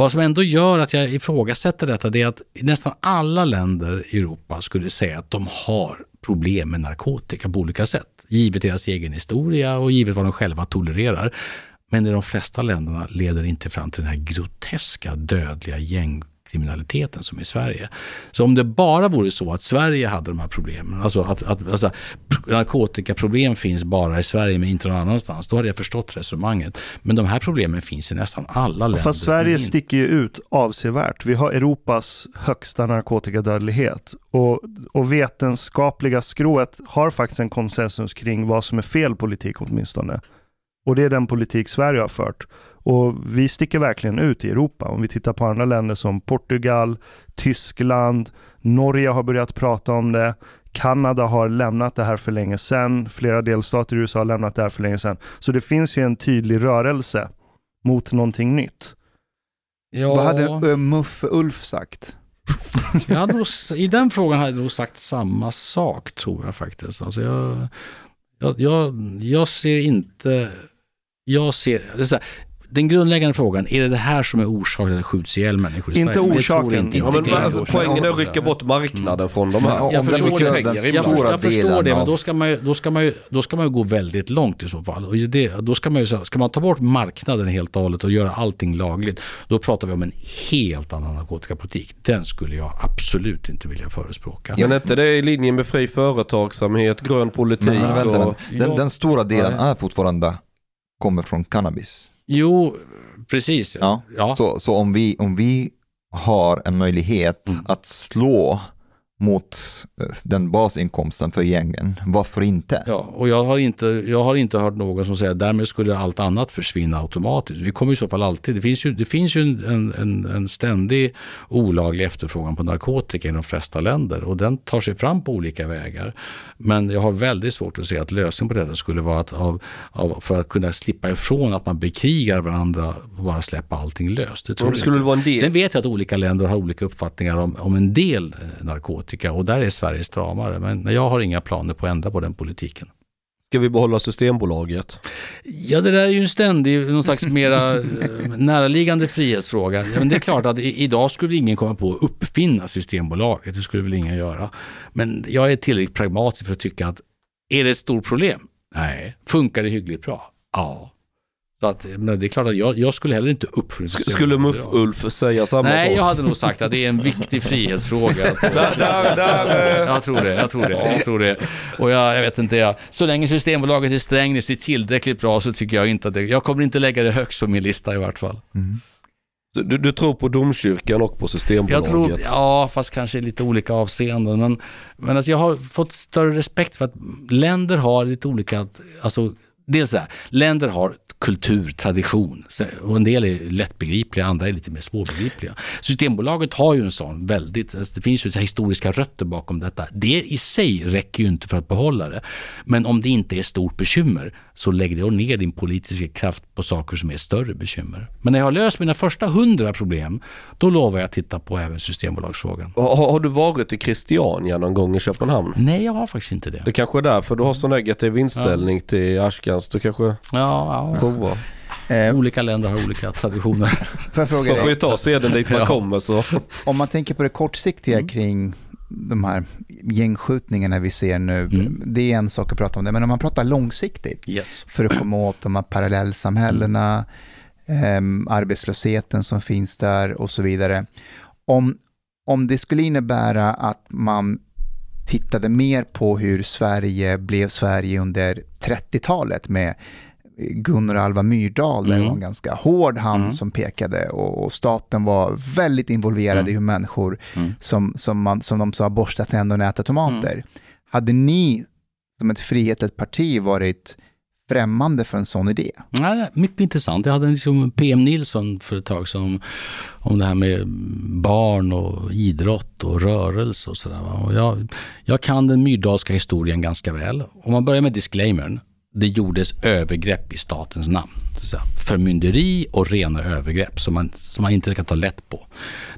Vad som ändå gör att jag ifrågasätter detta, det är att nästan alla länder i Europa skulle säga att de har problem med narkotika på olika sätt. Givet deras egen historia och givet vad de själva tolererar. Men i de flesta länderna leder inte fram till den här groteska dödliga gängkriminaliteten som i Sverige. Så om det bara vore så att Sverige hade de här problemen, alltså att, att alltså, narkotikaproblem finns bara i Sverige men inte någon annanstans, då hade jag förstått resonemanget. Men de här problemen finns i nästan alla länder. Fast Sverige sticker ju ut avsevärt. Vi har Europas högsta narkotikadödlighet och, och vetenskapliga skrået har faktiskt en konsensus kring vad som är fel politik åtminstone. Och det är den politik Sverige har fört. Och vi sticker verkligen ut i Europa. Om vi tittar på andra länder som Portugal, Tyskland, Norge har börjat prata om det. Kanada har lämnat det här för länge sedan. Flera delstater i USA har lämnat det här för länge sedan. Så det finns ju en tydlig rörelse mot någonting nytt. Ja, Vad hade uh, Muff Ulf sagt? jag hade nog, I den frågan hade jag nog sagt samma sak tror jag faktiskt. Alltså jag, jag, jag, jag ser inte... Jag ser, det är så här, den grundläggande frågan, är det det här som är orsaken till att det skjuts ihjäl människor i Inte Sverige? Orsaken. Inte, Ja, inte men, alltså, poängen är att rycka bort marknaden från de här. Men om Jag förstår mycket- det. den Jag, jag, jag förstår det, men då ska, man ju, då, ska man ju, då ska man ju gå väldigt långt i så fall. Och det, då ska, man ju, ska man ta bort marknaden helt och hållet och göra allting lagligt, då pratar vi om en helt annan narkotikapolitik. Den skulle jag absolut inte vilja förespråka. Men är inte det i linje med fri företagsamhet, grön politik Men, vänta, och... men, den, Ja. den stora delen Ja. är fortfarande kommer från cannabis. Jo, precis. Ja. Ja. Så, så om, vi, om vi har en möjlighet Mm. att slå mot eh, den basinkomsten för gängen, varför inte? Ja, och jag har, inte, jag har inte hört någon som säger att därmed skulle allt annat försvinna automatiskt. Vi kommer i så fall alltid, det finns ju, det finns ju en, en, en ständig olaglig efterfrågan på narkotika i de flesta länder och den tar sig fram på olika vägar. Men jag har väldigt svårt att se att lösningen på detta skulle vara att av, av, för att kunna slippa ifrån att man bekrigar varandra och bara släppa allting löst. Det tror det jag skulle inte. vara en del- Sen vet jag att olika länder har olika uppfattningar om, om en del eh, narkotika och där är Sverige stramare. Men jag har inga planer på att ändra på den politiken. Ska vi behålla Systembolaget? Ja, det där är ju en ständig, någon slags mera eh, näraliggande frihetsfråga. Ja, men det är klart att idag skulle ingen komma på att uppfinna Systembolaget, det skulle väl ingen göra. Men jag är tillräckligt pragmatisk för att tycka att är det ett stort problem? Nej. Funkar det hyggligt bra? Ja. Så att, men det är klart att jag, jag skulle heller inte uppfinna Sk- Skulle Muff-Ulf säga samma Nej, sak? jag hade nog sagt att det är en viktig frihetsfråga. jag tror det, jag tror det, jag tror det. Och jag, jag vet inte, jag, så länge Systembolaget i Strängnäs är tillräckligt bra så tycker jag inte att det, jag kommer inte lägga det högst på min lista i vart fall. du, du tror på domkyrkan och på Jag Systembolaget? tror, ja, fast kanske i lite olika avseenden. Men, men alltså jag har fått större respekt för att länder har lite olika, alltså dels så här, länder har kultur, tradition och en del är lättbegripliga, andra är lite mer svårbegripliga. Systembolaget har ju en sån väldigt, alltså det finns ju så här historiska rötter bakom detta. Det i sig räcker ju inte för att behålla det. Men om det inte är stort bekymmer så lägg då ner din politiska kraft på saker som är större bekymmer. Men när jag har löst mina första hundra problem, då lovar jag att titta på även Systembolagsfrågan. Har, har du varit i Christiania någon gång i Köpenhamn? Nej, jag har faktiskt inte det. Det kanske är därför du har så negativ inställning till Ashkans. Du kanske Ja, ja. provar. Eh, Olika länder har olika traditioner. får jag fråga Man får ju dig, ta seden dit man Ja. kommer så. om man tänker på det kortsiktiga Mm. kring de här gängskjutningarna vi ser nu, Mm. det är en sak att prata om det, men om man pratar långsiktigt, Yes. för att komma åt de här parallellsamhällena, ehm, arbetslösheten som finns där och så vidare. Om, om det skulle innebära att man tittade mer på hur Sverige blev Sverige under 30-talet med Gunnar Alva Myrdal, där Mm. var en ganska hård hand Mm. som pekade och, och staten var väldigt involverad Mm. i hur människor, Mm. som, som, man, som de sa, borstat tänderna och äta tomater. Hade ni som ett frihetligt parti varit främmande för en sån idé? Ja, mycket intressant. Jag hade en liksom PM Nilsson för ett tag som om det här med barn och idrott och rörelse och sådär. Jag, jag kan den myrdalska historien ganska väl. Om man börjar med disclaimern det gjordes övergrepp i statens namn. Förmynderi och rena övergrepp som man, som man inte ska ta lätt på.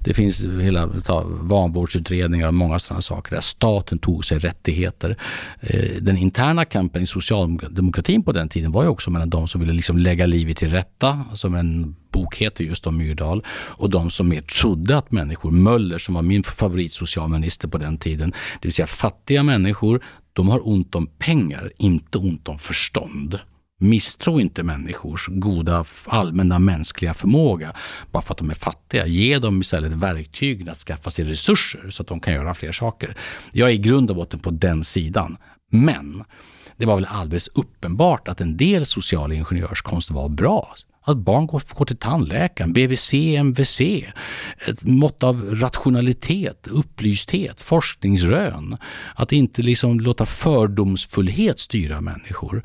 Det finns hela ta, vanvårdsutredningar och många sådana saker där staten tog sig rättigheter. Eh, den interna kampen i socialdemokratin på den tiden var ju också mellan de som ville liksom lägga livet till rätta, som en bok heter just om Myrdal, och de som mer trodde att människor, Möller som var min favoritsocialminister på den tiden, det vill säga fattiga människor, de har ont om pengar, inte ont om förstånd. Misstro inte människors goda allmänna mänskliga förmåga bara för att de är fattiga. Ge dem istället verktygen att skaffa sig resurser så att de kan göra fler saker. Jag är i grund och botten på den sidan. Men det var väl alldeles uppenbart att en del social ingenjörskonst var bra. Att barn går, går till tandläkaren, BVC, MVC, ett mått av rationalitet, upplysthet, forskningsrön. Att inte liksom låta fördomsfullhet styra människor.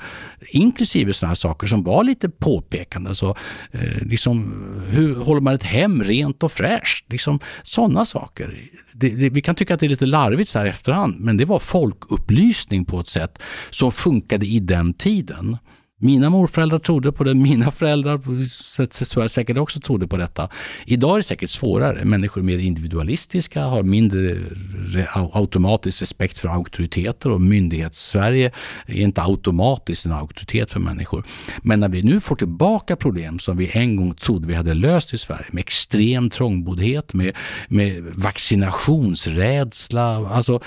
Inklusive sådana här saker som var lite påpekande. Så, eh, liksom, hur håller man ett hem rent och fräscht? Liksom, sådana saker. Det, det, vi kan tycka att det är lite larvigt så här efterhand, men det var folkupplysning på ett sätt som funkade i den tiden. Mina morföräldrar trodde på det, mina föräldrar tror jag säkert också trodde på detta. Idag är det säkert svårare. Människor är mer individualistiska, har mindre automatisk respekt för auktoriteter och myndighets-Sverige är inte automatiskt en auktoritet för människor. Men när vi nu får tillbaka problem som vi en gång trodde vi hade löst i Sverige med extrem trångboddhet, med, med vaccinationsrädsla, alltså,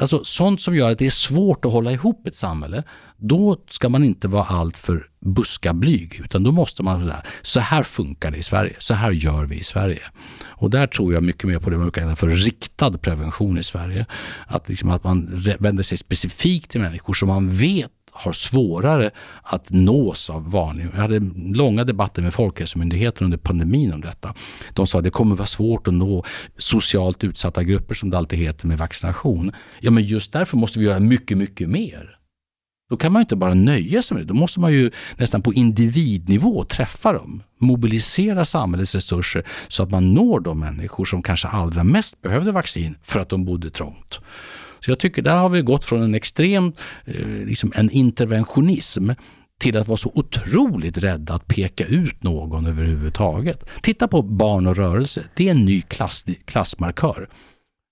alltså sånt som gör att det är svårt att hålla ihop ett samhälle då ska man inte vara alltför buskablyg, utan då måste man säga så här funkar det i Sverige, så här gör vi i Sverige. Och där tror jag mycket mer på det man kallar för riktad prevention i Sverige. Att, liksom att man vänder sig specifikt till människor som man vet har svårare att nås av vanlig... Jag hade långa debatter med Folkhälsomyndigheten under pandemin om detta. De sa att det kommer vara svårt att nå socialt utsatta grupper som det alltid heter med vaccination. Ja, men just därför måste vi göra mycket, mycket mer. Då kan man inte bara nöja sig med det. Då måste man ju nästan på individnivå träffa dem. Mobilisera samhällets resurser så att man når de människor som kanske allra mest behövde vaccin för att de bodde trångt. Så jag tycker där har vi gått från en extrem eh, liksom en interventionism till att vara så otroligt rädda att peka ut någon överhuvudtaget. Titta på barn och rörelse. Det är en ny klass, klassmarkör.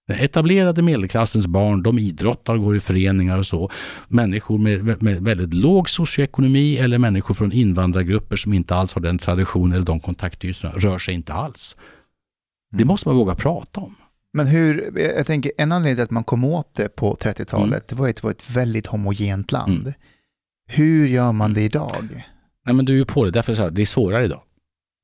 Den etablerade medelklassens barn, de idrottar, går i föreningar och så. Människor med, med väldigt låg socioekonomi eller människor från invandrargrupper som inte alls har den traditionen eller de kontaktytorna rör sig inte alls. Det mm. måste man våga prata om. Men hur, jag tänker en anledning till att man kom åt det på 30-talet, mm. det var att det var ett väldigt homogent land. Mm. Hur gör man det idag? Nej men du är ju på det, därför är det, det är svårare idag.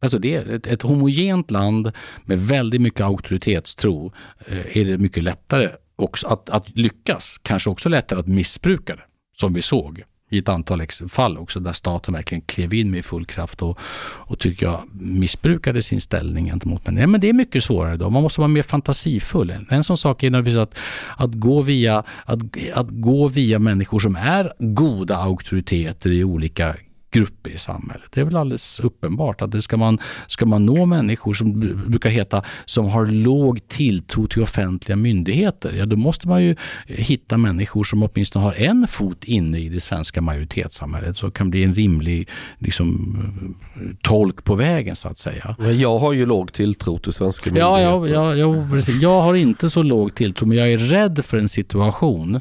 Alltså det är ett, ett homogent land med väldigt mycket auktoritetstro eh, är det mycket lättare också att, att lyckas. Kanske också lättare att missbruka det, som vi såg i ett antal fall också där staten verkligen klev in med full kraft och, och tycker jag missbrukade sin ställning gentemot människor. Men det är mycket svårare då. Man måste vara mer fantasifull. En sån sak är naturligtvis att, att, gå via, att, att gå via människor som är goda auktoriteter i olika grupper i samhället. Det är väl alldeles uppenbart att det ska man, ska man nå människor som brukar heta som har låg tilltro till offentliga myndigheter, ja då måste man ju hitta människor som åtminstone har en fot inne i det svenska majoritetssamhället så kan bli en rimlig liksom, tolk på vägen så att säga. Jag har ju låg tilltro till svenska myndigheter. Ja, ja, ja, precis. Jag har inte så låg tilltro men jag är rädd för en situation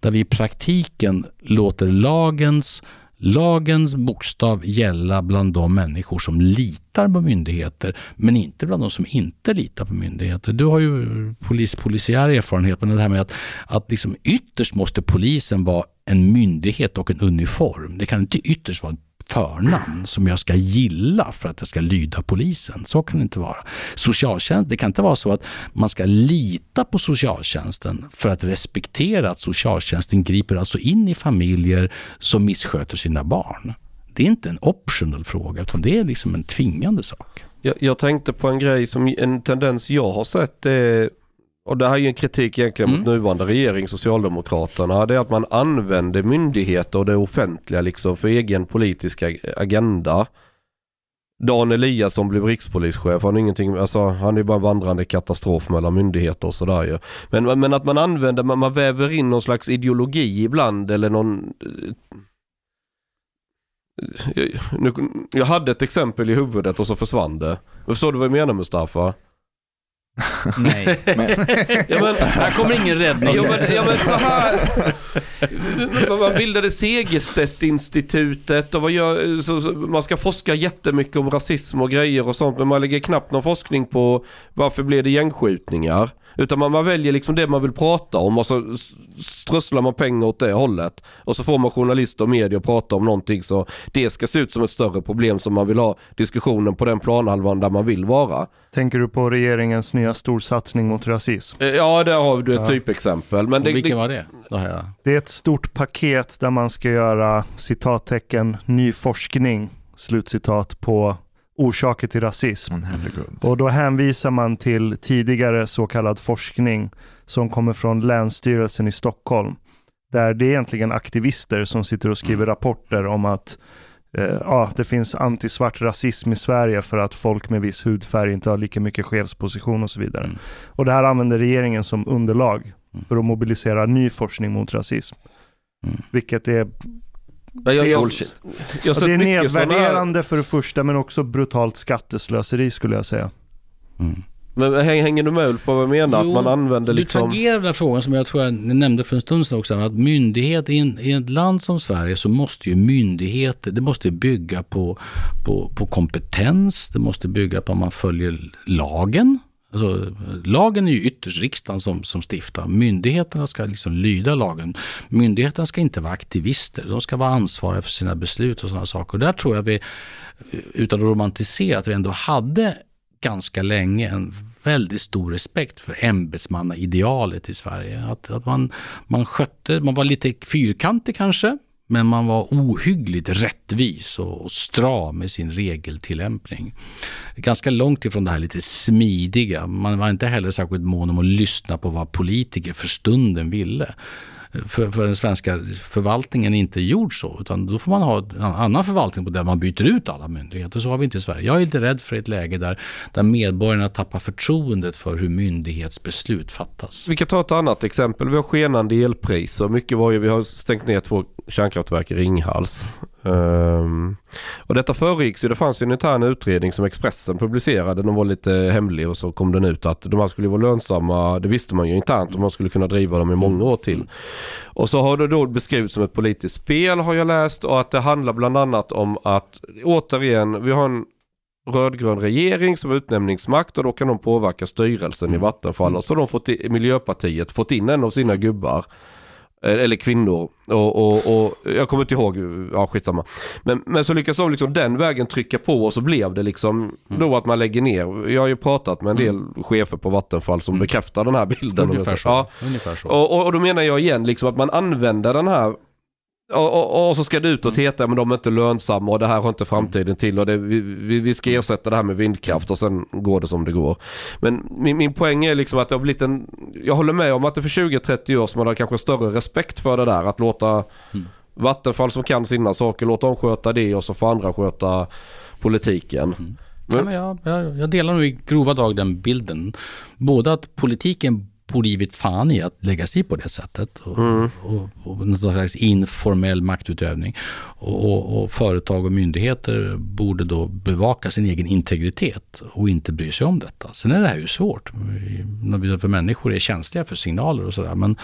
där vi i praktiken låter lagens lagens bokstav gälla bland de människor som litar på myndigheter men inte bland de som inte litar på myndigheter. Du har ju polis, polisiär erfarenhet, men det här med att, att liksom ytterst måste polisen vara en myndighet och en uniform. Det kan inte ytterst vara en förnamn som jag ska gilla för att jag ska lyda polisen. Så kan det inte vara. Socialtjänst, det kan inte vara så att man ska lita på socialtjänsten för att respektera att socialtjänsten griper alltså in i familjer som missköter sina barn. Det är inte en optional fråga utan det är liksom en tvingande sak. Jag, jag tänkte på en grej som en tendens jag har sett är och det här är ju en kritik egentligen mot Mm. nuvarande regering, Socialdemokraterna, det är att man använder myndigheter och det offentliga liksom för egen politisk ag- agenda. Dan Eliasson blev rikspolischef, han är ingenting, alltså han är bara en vandrande katastrof mellan myndigheter och sådär ju. Men, men att man använder, man, man väver in någon slags ideologi ibland eller någon... Jag, nu, jag hade ett exempel i huvudet och så försvann det. Förstår du vad jag menar Mustafa? Nej. Ja, men, Här kommer ingen räddning. Ja men, ja, men så här. Man bildade Segerstedt-institutet och vad gör, så, så, man ska forska jättemycket om rasism och grejer och sånt men man lägger knappt någon forskning på varför blev det gängskjutningar. Utan man, man väljer liksom det man vill prata om och så strösslar man pengar åt det hållet. Och så får man journalister och media att prata om någonting så det ska se ut som ett större problem som man vill ha diskussionen på den planhalvan där man vill vara. Tänker du på regeringens nya storsatsning mot rasism? Eh, Ja, där har du ett typexempel. Men det, vilken det, var det? Det är ett stort paket där man ska göra citattecken ny forskning, slutcitat, på orsaker till rasism. Herregud. Och då hänvisar man till tidigare så kallad forskning som kommer från Länsstyrelsen i Stockholm. Där det är egentligen aktivister som sitter och skriver rapporter om att eh, ja, det finns antisvart rasism i Sverige för att folk med viss hudfärg inte har lika mycket chefsposition och så vidare. Mm. Och det här använder regeringen som underlag för att mobilisera ny forskning mot rasism. Mm. Vilket är, jag, jag, jag, dels, jag har ja, sett det är mycket sådana nedvärderande för det första men också brutalt skatteslöseri skulle jag säga. Mm. Men häng- hänger du med Ulf på vad jag menar? Jo, att man använder Du liksom... tangerar den här frågan som jag tror jag nämnde för en stund sedan också. Att myndighet i, en, i ett land som Sverige så måste ju myndigheter, det måste bygga på, på, på kompetens, det måste bygga på att man följer lagen. Alltså, lagen är ju ytterst riksdagen som, som stiftar. Myndigheterna ska liksom lyda lagen. Myndigheterna ska inte vara aktivister. De ska vara ansvariga för sina beslut och sådana saker. Och där tror jag vi, utan att romantisera, att vi ändå hade ganska länge en väldigt stor respekt för ämbetsmannaidealet i Sverige. Att, att man, man skötte, man var lite fyrkantig kanske, men man var ohyggligt rättvis och, stram i sin regeltillämpning. Ganska långt ifrån det här lite smidiga. Man var inte heller särskilt mån om att lyssna på vad politiker för stunden ville. För, för den svenska förvaltningen inte gjort så, utan då får man ha en annan förvaltning på där man byter ut alla myndigheter. Så har vi inte i Sverige. Jag är lite rädd för ett läge där, där medborgarna tappar förtroendet för hur myndighetsbeslut fattas. Vi kan ta ett annat exempel. Vi har skenande elpriser. Mycket var ju, vi har stängt ner två kärnkraftverk i Ringhals. Ehm, och detta föregicks ju, det fanns ju en intern utredning som Expressen publicerade. Den var lite hemlig och så kom den ut att de här skulle vara lönsamma. Det visste man ju internt och man skulle kunna driva dem i många år till. Och så har det då beskrivits som ett politiskt spel har jag läst och att det handlar bland annat om att återigen, vi har en rödgrön regering som utnämningsmakt och då kan de påverka styrelsen i Vattenfall. Och så har de fått i, Miljöpartiet fått in en av sina gubbar. Eh, Eller kvinnor. Och, och, och jag kommer inte ihåg, ja skitsamma. Men, men så lyckas de liksom den vägen trycka på och så blev det liksom då att man lägger ner. Jag har ju pratat med en del chefer på Vattenfall som bekräftar den här bilden. Ungefär så. Ja, Ungefär så. och, och, och då menar jag igen liksom att man använder den här och, och, och så ska det ut och heta men de är inte lönsamma och det här har inte framtiden till och det, vi, vi, ska ersätta det här med vindkraft och sen går det som det går. Men min, min poäng är liksom att det har blivit en, jag håller med om att det för 20-30 år sedan man har kanske större respekt för det där att låta Vattenfall som kan sina saker, låta dem sköta det och så får andra sköta politiken. Ja, men jag, jag, jag delar nog i grova drag den bilden. Både att politiken borde givit fan i att lägga sig på det sättet och, och, och någon slags informell maktutövning. Och, och, företag och myndigheter borde då bevaka sin egen integritet och inte bry sig om detta. Sen är det här ju svårt. För människor är känsliga för signaler och sådär. Men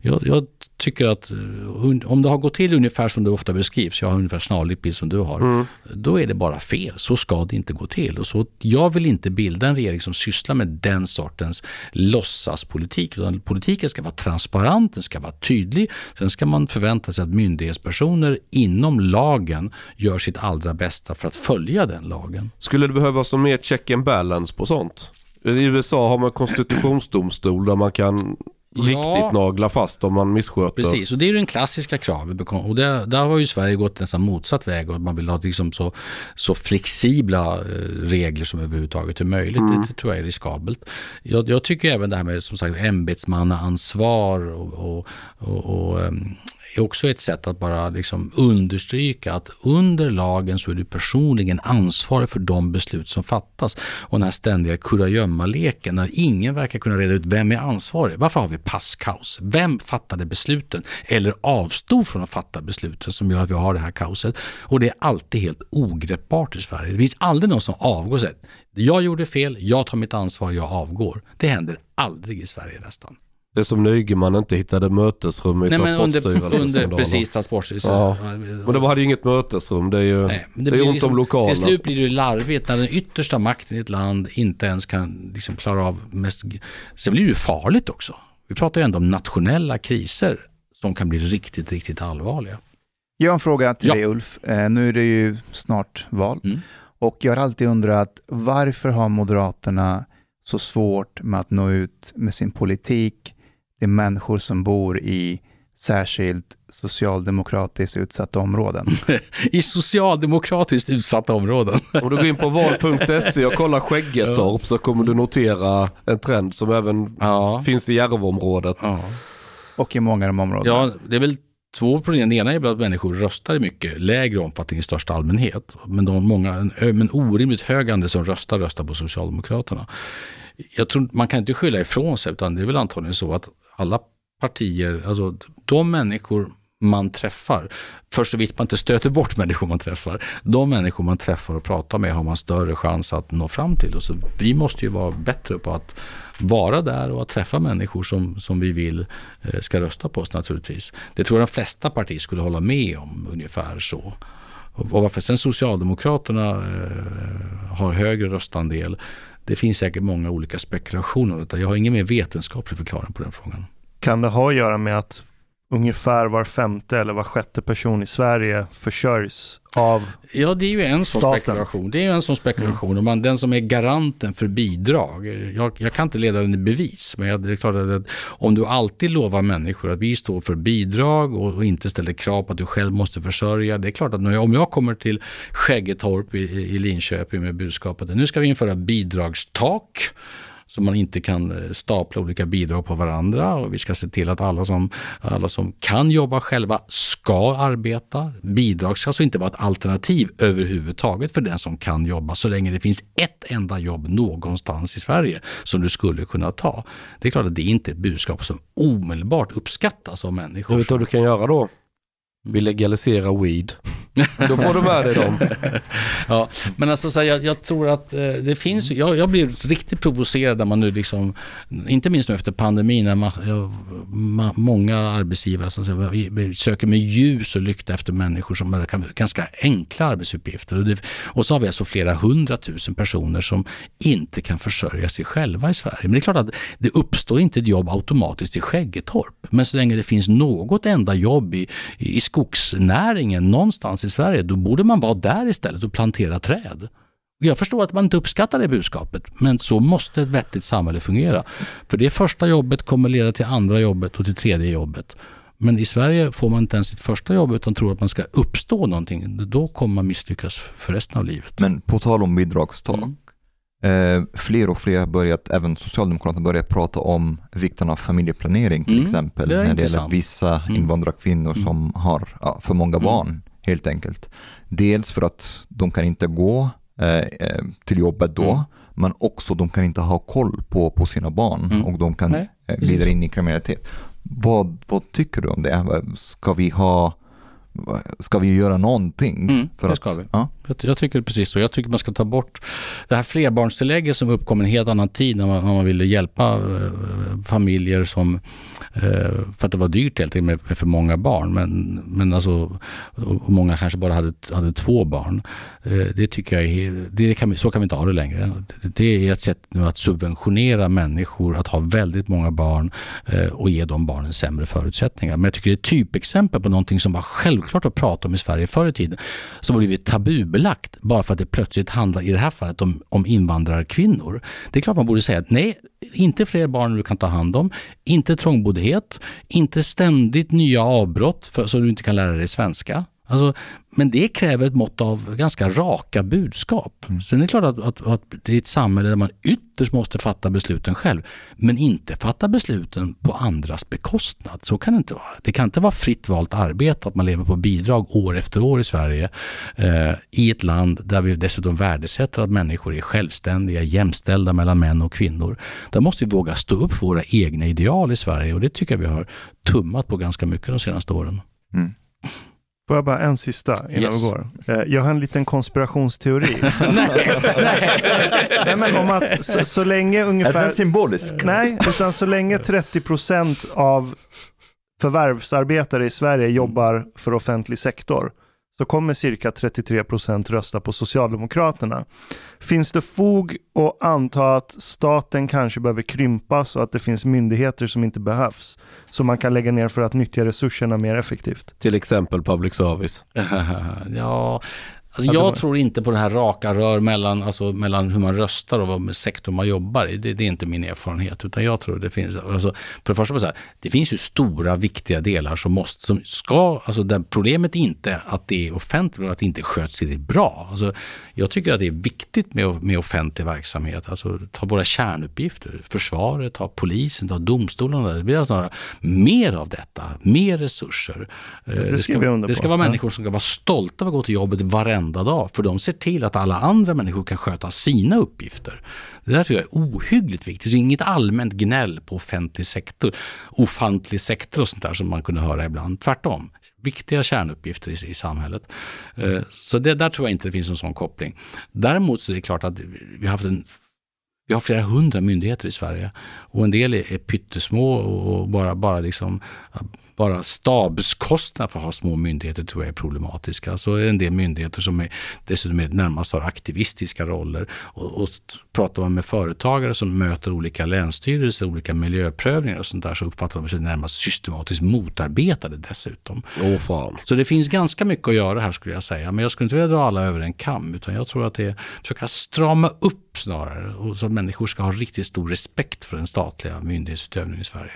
jag, jag tycker att eh, om det har gått till ungefär som det ofta beskrivs, jag har ungefär snarlik bild som du har, då är det bara fel. Så ska det inte gå till. Och så, jag vill inte bilda en regering som sysslar med den sortens låtsaspolitik. Utan politiken ska vara transparent, den ska vara tydlig. Sen ska man förvänta sig att myndighetspersoner inom lagen gör sitt allra bästa för att följa den lagen. Skulle det behövas någon mer check and balance på sånt? I USA har man konstitutionsdomstol där man kan riktigt nagla fast om man missköter. Precis, och det är ju den klassiska kravet. Och där, där har ju Sverige gått nästan motsatt väg och man vill ha liksom så, så flexibla eh, regler som överhuvudtaget är möjligt. Mm. Det, det, tror jag är riskabelt. Jag, jag, tycker även det här med som sagt ämbetsmannaansvar och, och, och, och um, är också ett sätt att bara liksom understryka att under lagen så är du personligen ansvarig för de beslut som fattas. Och den här ständiga kurragömmaleken när ingen verkar kunna reda ut vem är ansvarig. Varför har vi passkaos? Vem fattade besluten eller avstod från att fatta besluten som gör att vi har det här kaoset? Och det är alltid helt ogreppbart i Sverige. Det finns aldrig någon som avgår och säger jag gjorde fel, jag tar mitt ansvar, jag avgår. Det händer aldrig i Sverige nästan. Det är som Nygeman inte hittade mötesrum i Nej, Transportstyrelsen. Under, under precis, Transportstyrelsen. Ja. Men det hade ju inget mötesrum. Det är ju Nej, det, det är ont liksom, om lokaler. Till slut blir det ju larvigt när den yttersta makten i ett land inte ens kan liksom klara av mest... Sen blir det ju farligt också. Vi pratar ju ändå om nationella kriser som kan bli riktigt, riktigt allvarliga. Jag har en fråga till ja. dig Ulf. Eh, nu är det ju snart val. Mm. Och jag har alltid undrat varför har Moderaterna så svårt med att nå ut med sin politik det är människor som bor i särskilt socialdemokratiskt utsatta områden. I socialdemokratiskt utsatta områden. Om du går in på val.se och kollar Skäggetorp så kommer du notera en trend som även ja. finns i Järvaområdet. Ja. Och i många av de områdena. Ja, det är väl två problem. Det ena är att människor röstar i mycket lägre omfattning i största allmänhet. Men de många, en, en orimligt hög andel som röstar, röstar på Socialdemokraterna. Jag tror man kan inte skylla ifrån sig, utan det är väl antagligen så att alla partier, alltså de människor man träffar, för så vitt man inte stöter bort människor man träffar, de människor man träffar och pratar med har man större chans att nå fram till. Och så vi måste ju vara bättre på att vara där och att träffa människor som, som vi vill eh, ska rösta på oss naturligtvis. Det tror jag de flesta partier skulle hålla med om ungefär så. Och varför sen Socialdemokraterna eh, har högre röstandel det finns säkert många olika spekulationer om detta. Jag har ingen mer vetenskaplig förklaring på den frågan. Kan det ha att göra med att ungefär var femte eller var sjätte person i Sverige försörjs av Ja, det är ju en sån spekulation. Det är ju en sån spekulation. Mm. Man, den som är garanten för bidrag. Jag, jag kan inte leda den i bevis, men jag, det är klart att om du alltid lovar människor att vi står för bidrag och, och, inte ställer krav på att du själv måste försörja. Det är klart att jag, om jag kommer till Skäggetorp i, i Linköping med budskapet att nu ska vi införa bidragstak så man inte kan eh, stapla olika bidrag på varandra och vi ska se till att alla som, alla som kan jobba själva ska arbeta. Bidrag ska alltså inte vara ett alternativ överhuvudtaget för den som kan jobba så länge det finns ett enda jobb någonstans i Sverige som du skulle kunna ta. Det är klart att det inte är ett budskap som omedelbart uppskattas av människor. Jag vet vad du kan göra då? Vi legaliserar weed. Då får du med dig dem. ja, men alltså så här, jag, jag, tror att eh, det finns, jag, jag blir riktigt provocerad när man nu liksom, inte minst nu efter pandemin, när man, jag, ma, många arbetsgivare som säger, söker med ljus och lykta efter människor som har ganska enkla arbetsuppgifter. Och, det, och så har vi alltså flera hundratusen personer som inte kan försörja sig själva i Sverige. Men det är klart att det uppstår inte ett jobb automatiskt i Skäggetorp. Men så länge det finns något enda jobb i, i skogsnäringen någonstans i Sverige, då borde man vara där istället och plantera träd. Jag förstår att man inte uppskattar det budskapet, men så måste ett vettigt samhälle fungera. För det första jobbet kommer leda till andra jobbet och till tredje jobbet. Men i Sverige får man inte ens sitt första jobb utan tror att man ska uppstå någonting. Då kommer man misslyckas för resten av livet. Men på tal om bidragstak, mm. Eh, fler och fler har börjat, även Socialdemokraterna börjat prata om vikten av familjeplanering till mm, exempel det när det gäller vissa mm. invandrarkvinnor mm. som har ja, för många mm. barn helt enkelt. Dels för att de kan inte gå eh, eh till jobbet då, mm. men också de kan inte ha koll på, på sina barn mm. och de kan Nej, eh, glida in i kriminalitet. Vad, vad tycker du om det? Ska vi ha Ska vi göra någonting? Mm, för det ska att, vi. Ja? Jag, jag, tycker precis så. Jag tycker man ska ta bort det här flerbarnstillägget som uppkom en helt annan tid när man, när man ville hjälpa äh, familjer som, äh, för att det var dyrt helt enkelt med, med, för många barn. Men, men alltså, och många kanske bara hade, hade två barn. Äh, det tycker jag är, det kan, så kan vi inte ha det längre. Det, det är ett sätt nu att subventionera människor att ha väldigt många barn och ge de barnen sämre förutsättningar. Men jag tycker det är ett typexempel på någonting som var självklart att prata om i Sverige förr i tiden, som har blivit tabu tabubelagt bara för att det plötsligt handlar i det här fallet om, om invandrarkvinnor. Det är klart man borde säga att nej, inte fler barn du kan ta hand om, inte trångboddhet, inte ständigt nya avbrott för, så du inte kan lära dig svenska. Alltså, men det kräver ett mått av ganska raka budskap. Mm. Sen är det klart att, att, att, det är ett samhälle där man ytterst måste fatta besluten själv. Men inte fatta besluten på andras bekostnad. Så kan det inte vara. Det kan inte vara fritt valt arbete att man lever på bidrag år efter år i Sverige. Eh, I ett land där vi dessutom värdesätter att människor är självständiga, jämställda mellan män och kvinnor. Där måste vi våga stå upp för våra egna ideal i Sverige och det tycker jag vi har tummat på ganska mycket de senaste åren. Mm. Får jag bara en sista innan yes. vi går? Eh, jag har en liten konspirationsteori. nej, nej. men om att så, så länge ungefär... Är den symbolisk? Nej, utan så länge 30% av förvärvsarbetare i Sverige jobbar för offentlig sektor så kommer cirka 33 procent rösta på Socialdemokraterna. Finns det fog att anta att staten kanske behöver krympas och att det finns myndigheter som inte behövs? Som man kan lägga ner för att nyttja resurserna mer effektivt? Till exempel public service. ja, Alltså jag tror inte på det här raka rör mellan, alltså mellan hur man röstar och vad sektor man jobbar i. Det, det, är inte min erfarenhet. Utan jag tror det finns, alltså, för det första, så här, det finns ju stora viktiga delar som måste, som ska, alltså där problemet är inte att det är offentligt och att det inte sköts det bra. Alltså, jag tycker att det är viktigt med, med offentlig verksamhet. Alltså ta våra kärnuppgifter, försvaret, ta polisen, ta domstolarna. Det blir alltså mer av detta, mer resurser. Det, det ska, det ska vara människor som ska vara stolta över att gå till jobbet varenda varenda dag. För de ser till att alla andra människor kan sköta sina uppgifter. Det där tycker jag är ohyggligt viktigt. Så inget allmänt gnäll på offentlig sektor, ofantlig sektor och sånt där som man kunde höra ibland. Tvärtom. Viktiga kärnuppgifter i, i samhället. Eh, så det, där tror jag inte det finns någon sån koppling. Däremot så är det klart att vi har haft en vi har flera hundra myndigheter i Sverige och en del är, är pyttesmå och bara, bara liksom bara stabskostnader för att ha små myndigheter tror jag är problematiska. Så är det en del myndigheter som är, dessutom är närmast har aktivistiska roller. Och, och pratar man med företagare som möter olika länsstyrelser, olika miljöprövningar och sånt där så uppfattar de sig närmast systematiskt motarbetade dessutom. Åh fan. Så det finns ganska mycket att göra här skulle jag säga. Men jag skulle inte vilja dra alla över en kam utan jag tror att det är att försöka strama upp snarare och så att människor ska ha riktigt stor respekt för den statliga myndighetsutövningen i Sverige.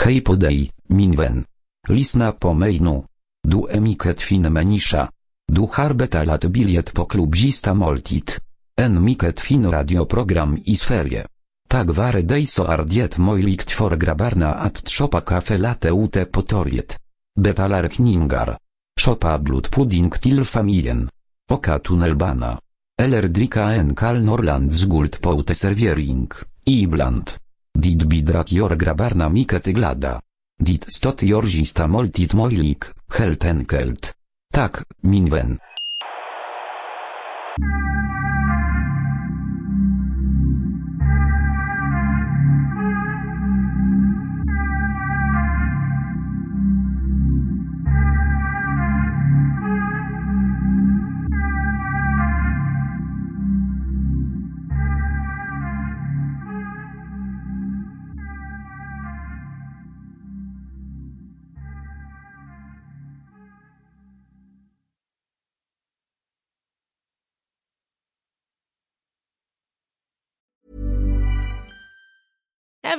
Hej podej, minwen. Lisna po mejnu. Du emiket fin menisza. Du harbeta lat biliet po klubzista moltit. En miket fin radioprogram i sferie. Tak ware dejso ardiet mojlikt for grabarna at tropa kafe late ute potoriet. Betalar kningar. Szopa blut pudding til familien. Oka tunelbana. Elerdrika en kal norland zgult poute serviering, ibland. Dit bidrak jor grabarna miket glada. Dit stot jorzista moltit moilik, helt enkelt. Tak, minwen.